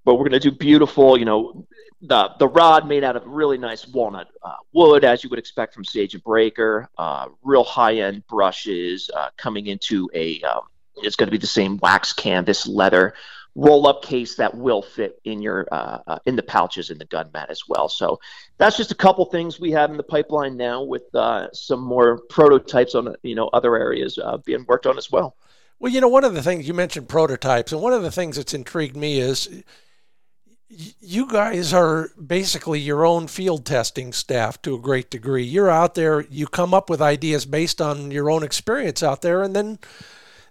but we're going to do beautiful, you know, the the rod made out of really nice walnut uh, wood, as you would expect from Sage and Braker. Uh, real high end brushes uh, coming into a. Um, it's going to be the same wax canvas leather roll up case that will fit in your uh, uh, in the pouches in the gun mat as well. So that's just a couple things we have in the pipeline now, with uh, some more prototypes on you know other areas being worked on as well. Well, you know, one of the things you mentioned prototypes, and one of the things that's intrigued me is you guys are basically your own field testing staff to a great degree. You're out there, you come up with ideas based on your own experience out there, and then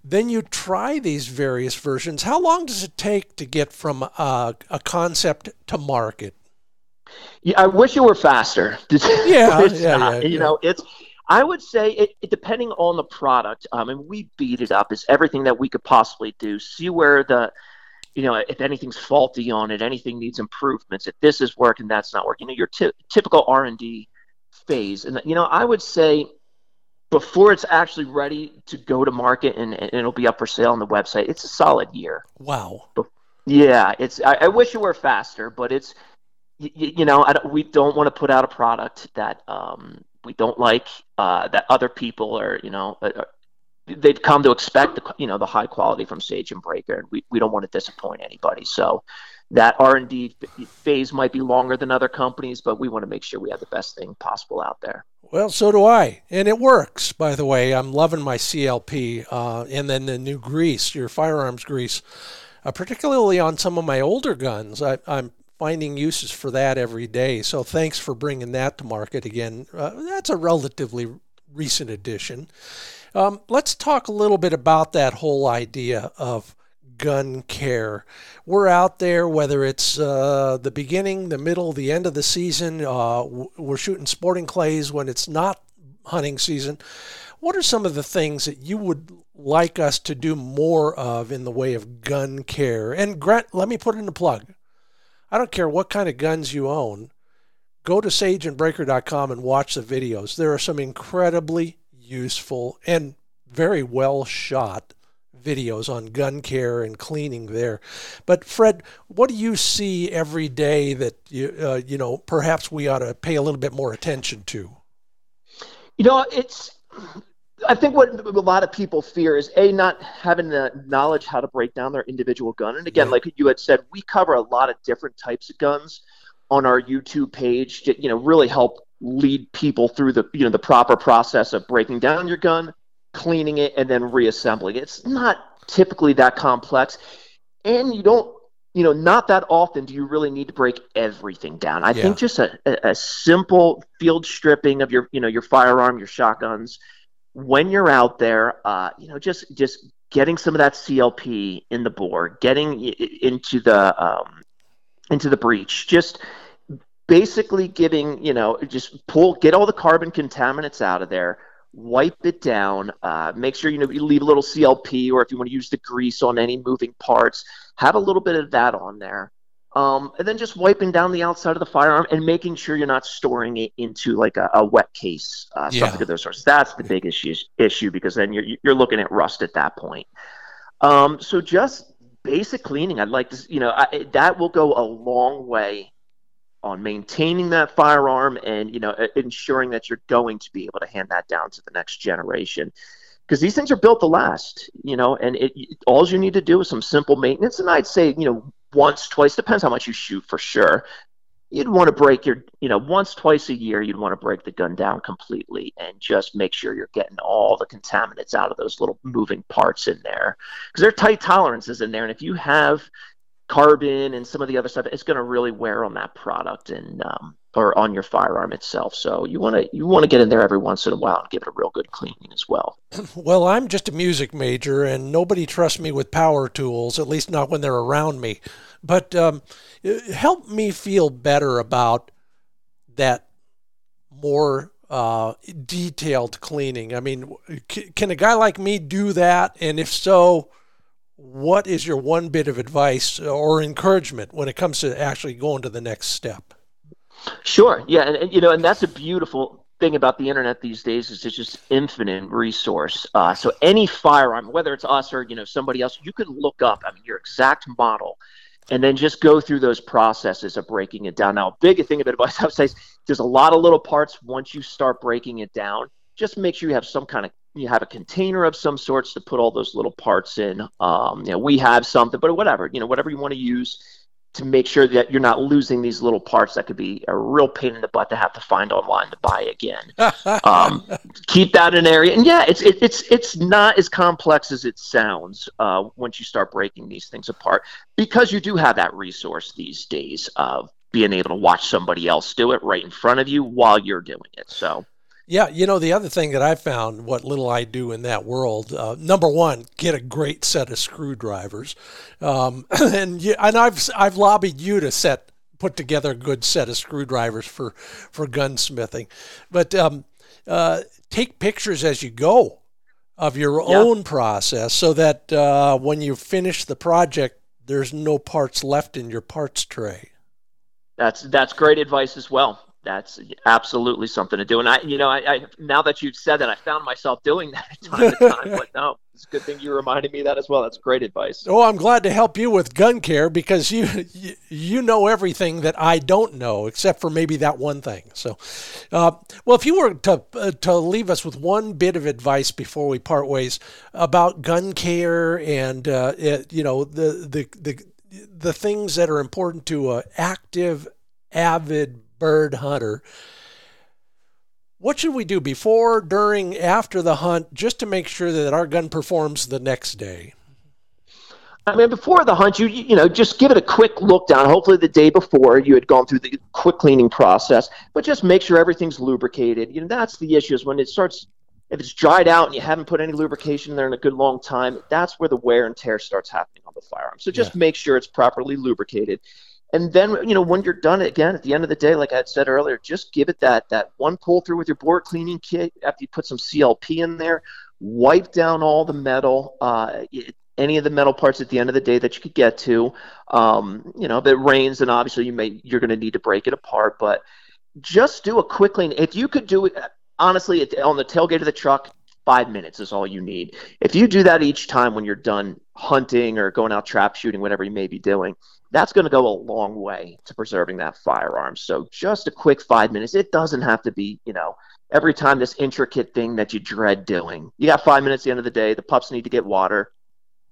then you try these various versions. How long does it take to get from a, a concept to market? Yeah, I wish it were faster. [laughs] yeah, yeah, yeah, You know, it's. I would say it, it depending on the product. Um, and we beat it up as everything that we could possibly do. See where the you know, if anything's faulty on it, anything needs improvements. If this is working, that's not working. You know, your t- typical R and D phase, and you know, I would say before it's actually ready to go to market and, and it'll be up for sale on the website, it's a solid year. Wow. Yeah, it's. I, I, wish it were faster, but it's. You, you know, don't, we don't want to put out a product that um, we don't like, uh, that other people are, you know, are, they've come to expect the you know the high quality from Sage and Braker, and we, we don't want to disappoint anybody. So that R and D phase might be longer than other companies, but we want to make sure we have the best thing possible out there. Well, so do I, and it works. By the way, I'm loving my CLP, uh, and then the new grease, your firearms grease, uh, particularly on some of my older guns. I, I'm finding uses for that every day. So thanks for bringing that to market again. Uh, that's a relatively recent addition. Um, let's talk a little bit about that whole idea of gun care. We're out there, whether it's uh, the beginning, the middle, the end of the season. Uh, we're shooting sporting clays when it's not hunting season. What are some of the things that you would like us to do more of in the way of gun care? And Grant, let me put in a plug. I don't care what kind of guns you own. Go to sageandbraker.com and watch the videos. There are some incredibly useful and very well shot videos on gun care and cleaning there. But Fred, what do you see every day that you uh, you know perhaps we ought to pay a little bit more attention to? You know, it's I think what a lot of people fear is a not having the knowledge how to break down their individual gun. And again, yeah. like you had said, we cover a lot of different types of guns on our YouTube page. To, you know, really help lead people through the you know the proper process of breaking down your gun, cleaning it, and then reassembling it. It's not typically that complex, and you don't you know not that often do you really need to break everything down. I yeah. think just a, a, simple field stripping of your you know your firearm, your shotguns when you're out there, uh, you know just just getting some of that CLP in the bore, getting into the um, into the breech, just basically giving, you know, just pull, get all the carbon contaminants out of there, wipe it down, uh, make sure, you know, you leave a little CLP or if you want to use the grease on any moving parts, have a little bit of that on there. Um, and then just wiping down the outside of the firearm and making sure you're not storing it into like a, a wet case, uh, yeah. something of those sorts. That's the big issue, issue because then you're you're looking at rust at that point. Um, so just basic cleaning. I'd like to, you know, I, that will go a long way on maintaining that firearm and you know ensuring that you're going to be able to hand that down to the next generation. Because these things are built to last you know and it, all you need to do is some simple maintenance. And i'd say you know once twice depends how much you shoot for sure. You'd want to break your you know once twice a year you'd want to break the gun down completely and just make sure you're getting all the contaminants out of those little moving parts in there. Because there are tight tolerances in there. And if you have carbon and some of the other stuff it's going to really wear on that product and um, or on your firearm itself. So you want to you want to get in there every once in a while and give it a real good cleaning as well. [clears throat] Well i'm just a music major and nobody trusts me with power tools at least not when they're around me. But um, help me feel better about that more uh, detailed cleaning. I mean c- can a guy like me do that? And if so what is your one bit of advice or encouragement when it comes to actually going to the next step? Sure. Yeah, and, and you know, and that's a beautiful thing about the internet these days is it's just infinite resource. Uh, so any firearm, whether it's us or you know somebody else, you can look up. I mean, your exact model, and then just go through those processes of breaking it down. Now, a big thing of advice [laughs] I would say is there's a lot of little parts. Once you start breaking it down, just make sure you have some kind of you have a container of some sorts to put all those little parts in. Um, you know, we have something, but whatever, you know, whatever you want to use to make sure that you're not losing these little parts that could be a real pain in the butt to have to find online to buy again. [laughs] um, keep that in area, and yeah, it's it, it's it's not as complex as it sounds uh, once you start breaking these things apart because you do have that resource these days of being able to watch somebody else do it right in front of you while you're doing it. So. Yeah, you know the other thing that I found, what little I do in that world. Uh, number one, get a great set of screwdrivers, um, [clears throat] and you, and I've I've lobbied you to set put together a good set of screwdrivers for for gunsmithing, but um, uh, take pictures as you go of your yeah. own process, so that uh, when you finish the project, there's no parts left in your parts tray. That's that's great advice as well that's absolutely something to do. And I, you know, I, I now that you've said that, I found myself doing that time to time. but no, it's a good thing you reminded me that as well. That's great advice. Oh, I'm glad to help you with gun care because you you know everything that I don't know, except for maybe that one thing. So, uh, well, if you were to uh, to leave us with one bit of advice before we part ways about gun care and uh, it, you know the the the the things that are important to an active, avid bird hunter. What should we do before, during, after the hunt just to make sure that our gun performs the next day? I mean, before the hunt, you you know just give it a quick look down. Hopefully, the day before you had gone through the quick cleaning process, but just make sure everything's lubricated. You know, that's the issue is when it starts. If it's dried out and you haven't put any lubrication in there in a good long time, that's where the wear and tear starts happening on the firearm. So just yeah. make sure it's properly lubricated. And then, you know, when you're done again at the end of the day, like I said earlier, just give it that that one pull through with your bore cleaning kit after you put some CLP in there. Wipe down all the metal, uh, any of the metal parts at the end of the day that you could get to. Um, you know, if it rains, then obviously you may you're going to need to break it apart. But just do a quick clean. If you could do it honestly on the tailgate of the truck, five minutes is all you need. If you do that each time when you're done hunting or going out trap shooting, whatever you may be doing that's going to go a long way to preserving that firearm. So just a quick five minutes. It doesn't have to be, you know, every time this intricate thing that you dread doing. You got five minutes at the end of the day. The pups need to get water.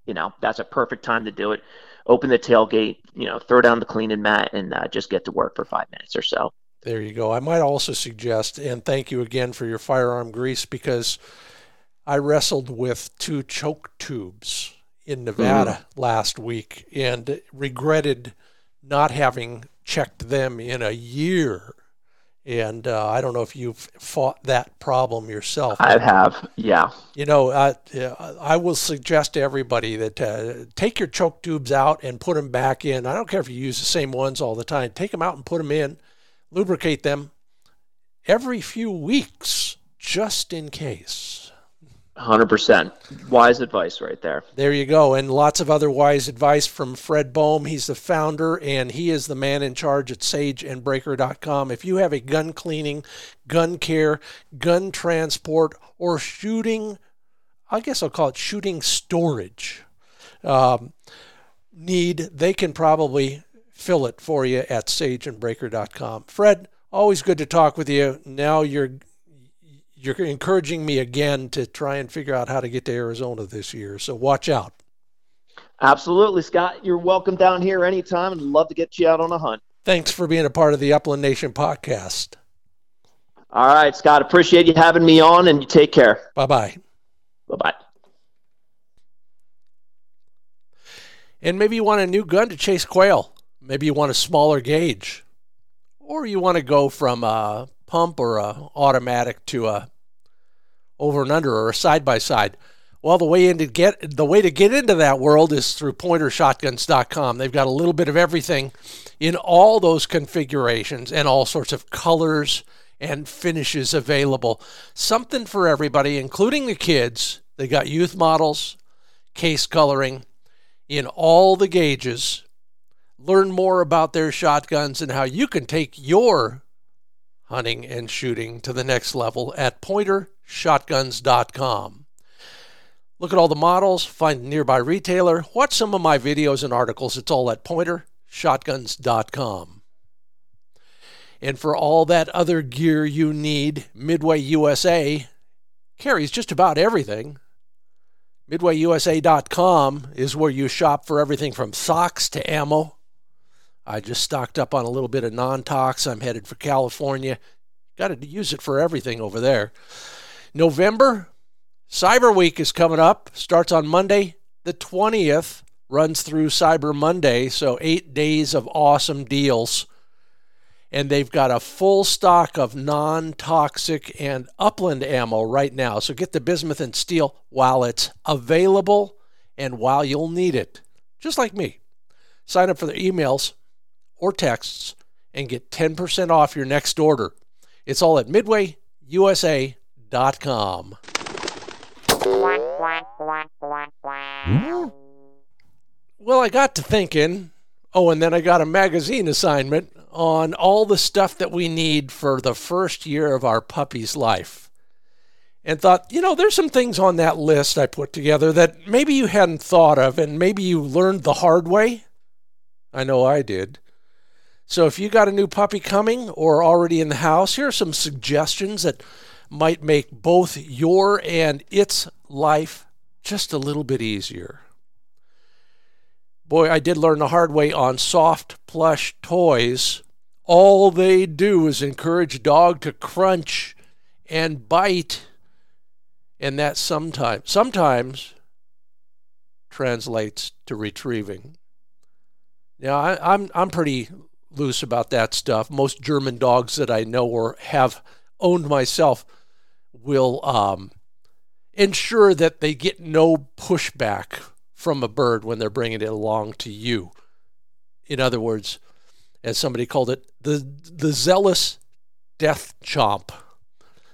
You know, that's a perfect time to do it. Open the tailgate, you know, throw down the cleaning mat and uh, just get to work for five minutes or so. There you go. I might also suggest, and thank you again for your firearm grease because I wrestled with two choke tubes in Nevada mm-hmm. last week and regretted not having checked them in a year. And uh, I don't know if you've fought that problem yourself. I have, yeah. You know, uh, I will suggest to everybody that uh, take your choke tubes out and put them back in. I don't care if you use the same ones all the time. Take them out and put them in, lubricate them every few weeks, just in case. 100%. Wise advice right there. There you go. And lots of other wise advice from Fred Bohm. He's the founder and he is the man in charge at sageandbraker.com. If you have a gun cleaning, gun care, gun transport, or shooting, I guess I'll call it shooting storage um, need, they can probably fill it for you at sageandbraker.com. Fred, always good to talk with you. Now you're you're encouraging me again to try and figure out how to get to Arizona this year. So watch out. Absolutely, Scott. You're welcome down here anytime and love to get you out on a hunt. Thanks for being a part of the Upland Nation podcast. All right, Scott. Appreciate you having me on and you take care. Bye bye. Bye bye. And maybe you want a new gun to chase quail. Maybe you want a smaller gauge. Or you want to go from a pump or a automatic to a over and under or a side by side. Well, the way into get the way to get into that world is through pointershotguns.com. They've got a little bit of everything in all those configurations and all sorts of colors and finishes available. Something for everybody, including the kids. They got youth models, case coloring in all the gauges. Learn more about their shotguns and how you can take your hunting and shooting to the next level at pointershotguns.com. Look at all the models, find a nearby retailer, watch some of my videos and articles. It's all at pointershotguns.com. And for all that other gear you need, Midway USA carries just about everything. MidwayUSA.com is where you shop for everything from socks to ammo. I just stocked up on a little bit of non tox. I'm headed for California. Got to use it for everything over there. November, Cyber Week is coming up. Starts on Monday, the 20th, runs through Cyber Monday. So, eight days of awesome deals. And they've got a full stock of non toxic and upland ammo right now. So, get the bismuth and steel while it's available and while you'll need it, just like me. Sign up for their emails or texts and get 10% off your next order. It's all at midwayusa.com. Well, I got to thinking, oh, and then I got a magazine assignment on all the stuff that we need for the first year of our puppy's life. And thought, you know, there's some things on that list I put together that maybe you hadn't thought of and maybe you learned the hard way. I know I did. So if you got a new puppy coming or already in the house, here are some suggestions that might make both your and its life just a little bit easier. Boy, I did learn the hard way on soft plush toys. All they do is encourage dog to crunch and bite, and that sometimes sometimes translates to retrieving. Now, I, I'm I'm pretty loose about that stuff. Most German dogs that I know or have owned myself will um, ensure that they get no pushback from a bird when they're bringing it along to you. In other words, as somebody called it, the the zealous death chomp.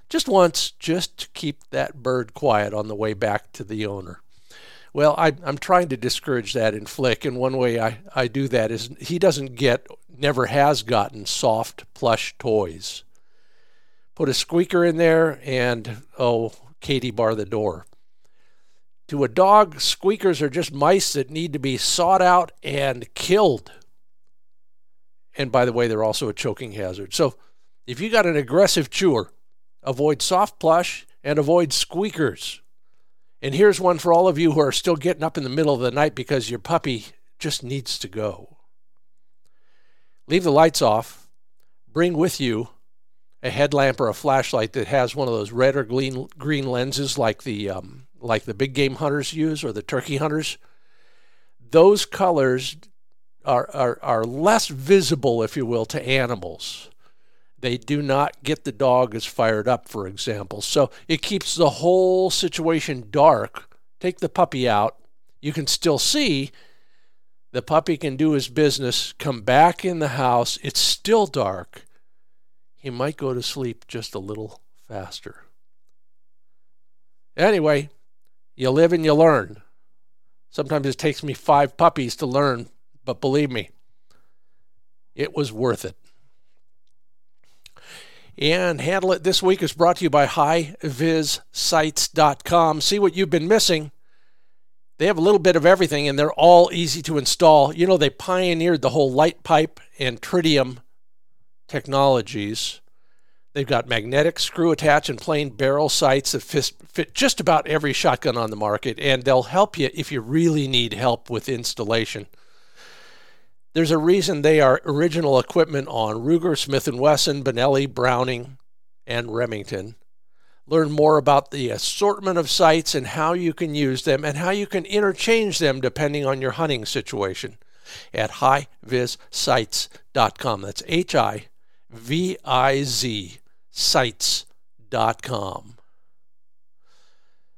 Just once, just to keep that bird quiet on the way back to the owner. Well, I, am trying to discourage that in Flick, and one way I, I do that is he doesn't get, never has gotten soft plush toys. Put a squeaker in there, and oh, Katie bar the door. To a dog, squeakers are just mice that need to be sought out and killed. And by the way, they're also a choking hazard. So if you got an aggressive chewer, avoid soft plush and avoid squeakers. And here's one for all of you who are still getting up in the middle of the night because your puppy just needs to go. Leave the lights off. Bring with you a headlamp or a flashlight that has one of those red or green, green lenses like the um, like the big game hunters use or the turkey hunters. Those colors are, are, are less visible, if you will, to animals. They do not get the dog as fired up, for example. So it keeps the whole situation dark. Take the puppy out. You can still see the puppy can do his business, come back in the house. It's still dark. He might go to sleep just a little faster. Anyway, you live and you learn. Sometimes it takes me five puppies to learn, but believe me, it was worth it. And Handle It this week is brought to you by HiVizSights.com. See what you've been missing. They have a little bit of everything and they're all easy to install. You know, they pioneered the whole light pipe and tritium technologies. They've got magnetic screw attach and plain barrel sights that fit, just about every shotgun on the market, and they'll help you if you really need help with installation. There's a reason they are original equipment on Ruger, Smith & Wesson, Benelli, Browning, and Remington. Learn more about the assortment of sights and how you can use them and how you can interchange them depending on your hunting situation at hivizsights.com. That's H I V I Z sights.com.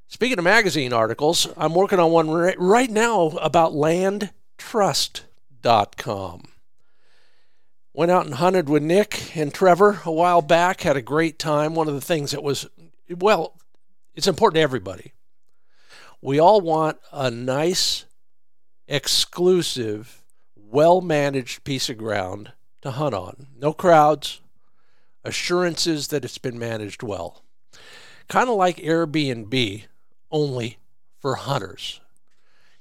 Speaking of magazine articles, I'm working on one right now about landtrust.com. Went out and hunted with Nick and Trevor a while back, had a great time. One of the things that was, well, it's important to everybody. We all want a nice, exclusive, well managed piece of ground to hunt on. No crowds, assurances that it's been managed well. Kind of like Airbnb, only for hunters.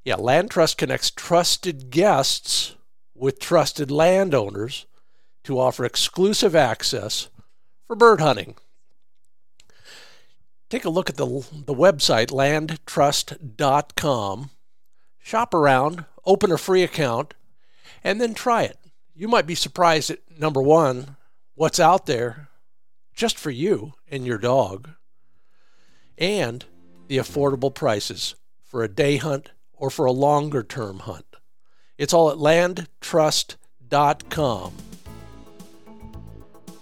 Yeah, Land Trust connects trusted guests with trusted landowners to offer exclusive access for bird hunting. Take a look at the, the website, landtrust.com. Shop around, open a free account, and then try it. You might be surprised at number one, what's out there just for you and your dog, and the affordable prices for a day hunt or for a longer term hunt. It's all at landtrust.com.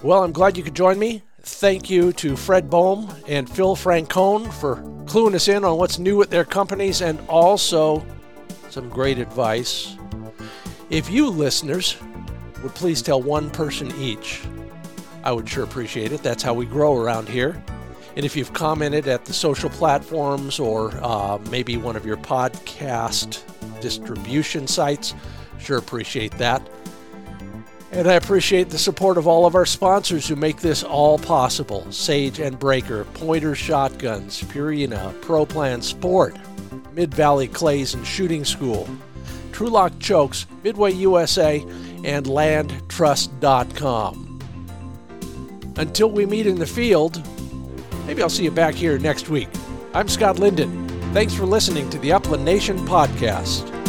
Well, I'm glad you could join me. Thank you to Fred Bohm and Phil Francone for cluing us in on what's new at their companies and also some great advice. If you listeners would please tell one person each I would sure appreciate it. That's how we grow around here. And if you've commented at the social platforms or uh, maybe one of your podcast distribution sites, sure appreciate that. And I appreciate the support of all of our sponsors who make this all possible Sage and Braker, Pointer Shotguns, Purina, ProPlan Sport, Mid Valley Clays and Shooting School, Trulock Chokes, Midway USA, and LandTrust.com. Until we meet in the field, maybe I'll see you back here next week. I'm Scott Linden. Thanks for listening to the Upland Nation podcast.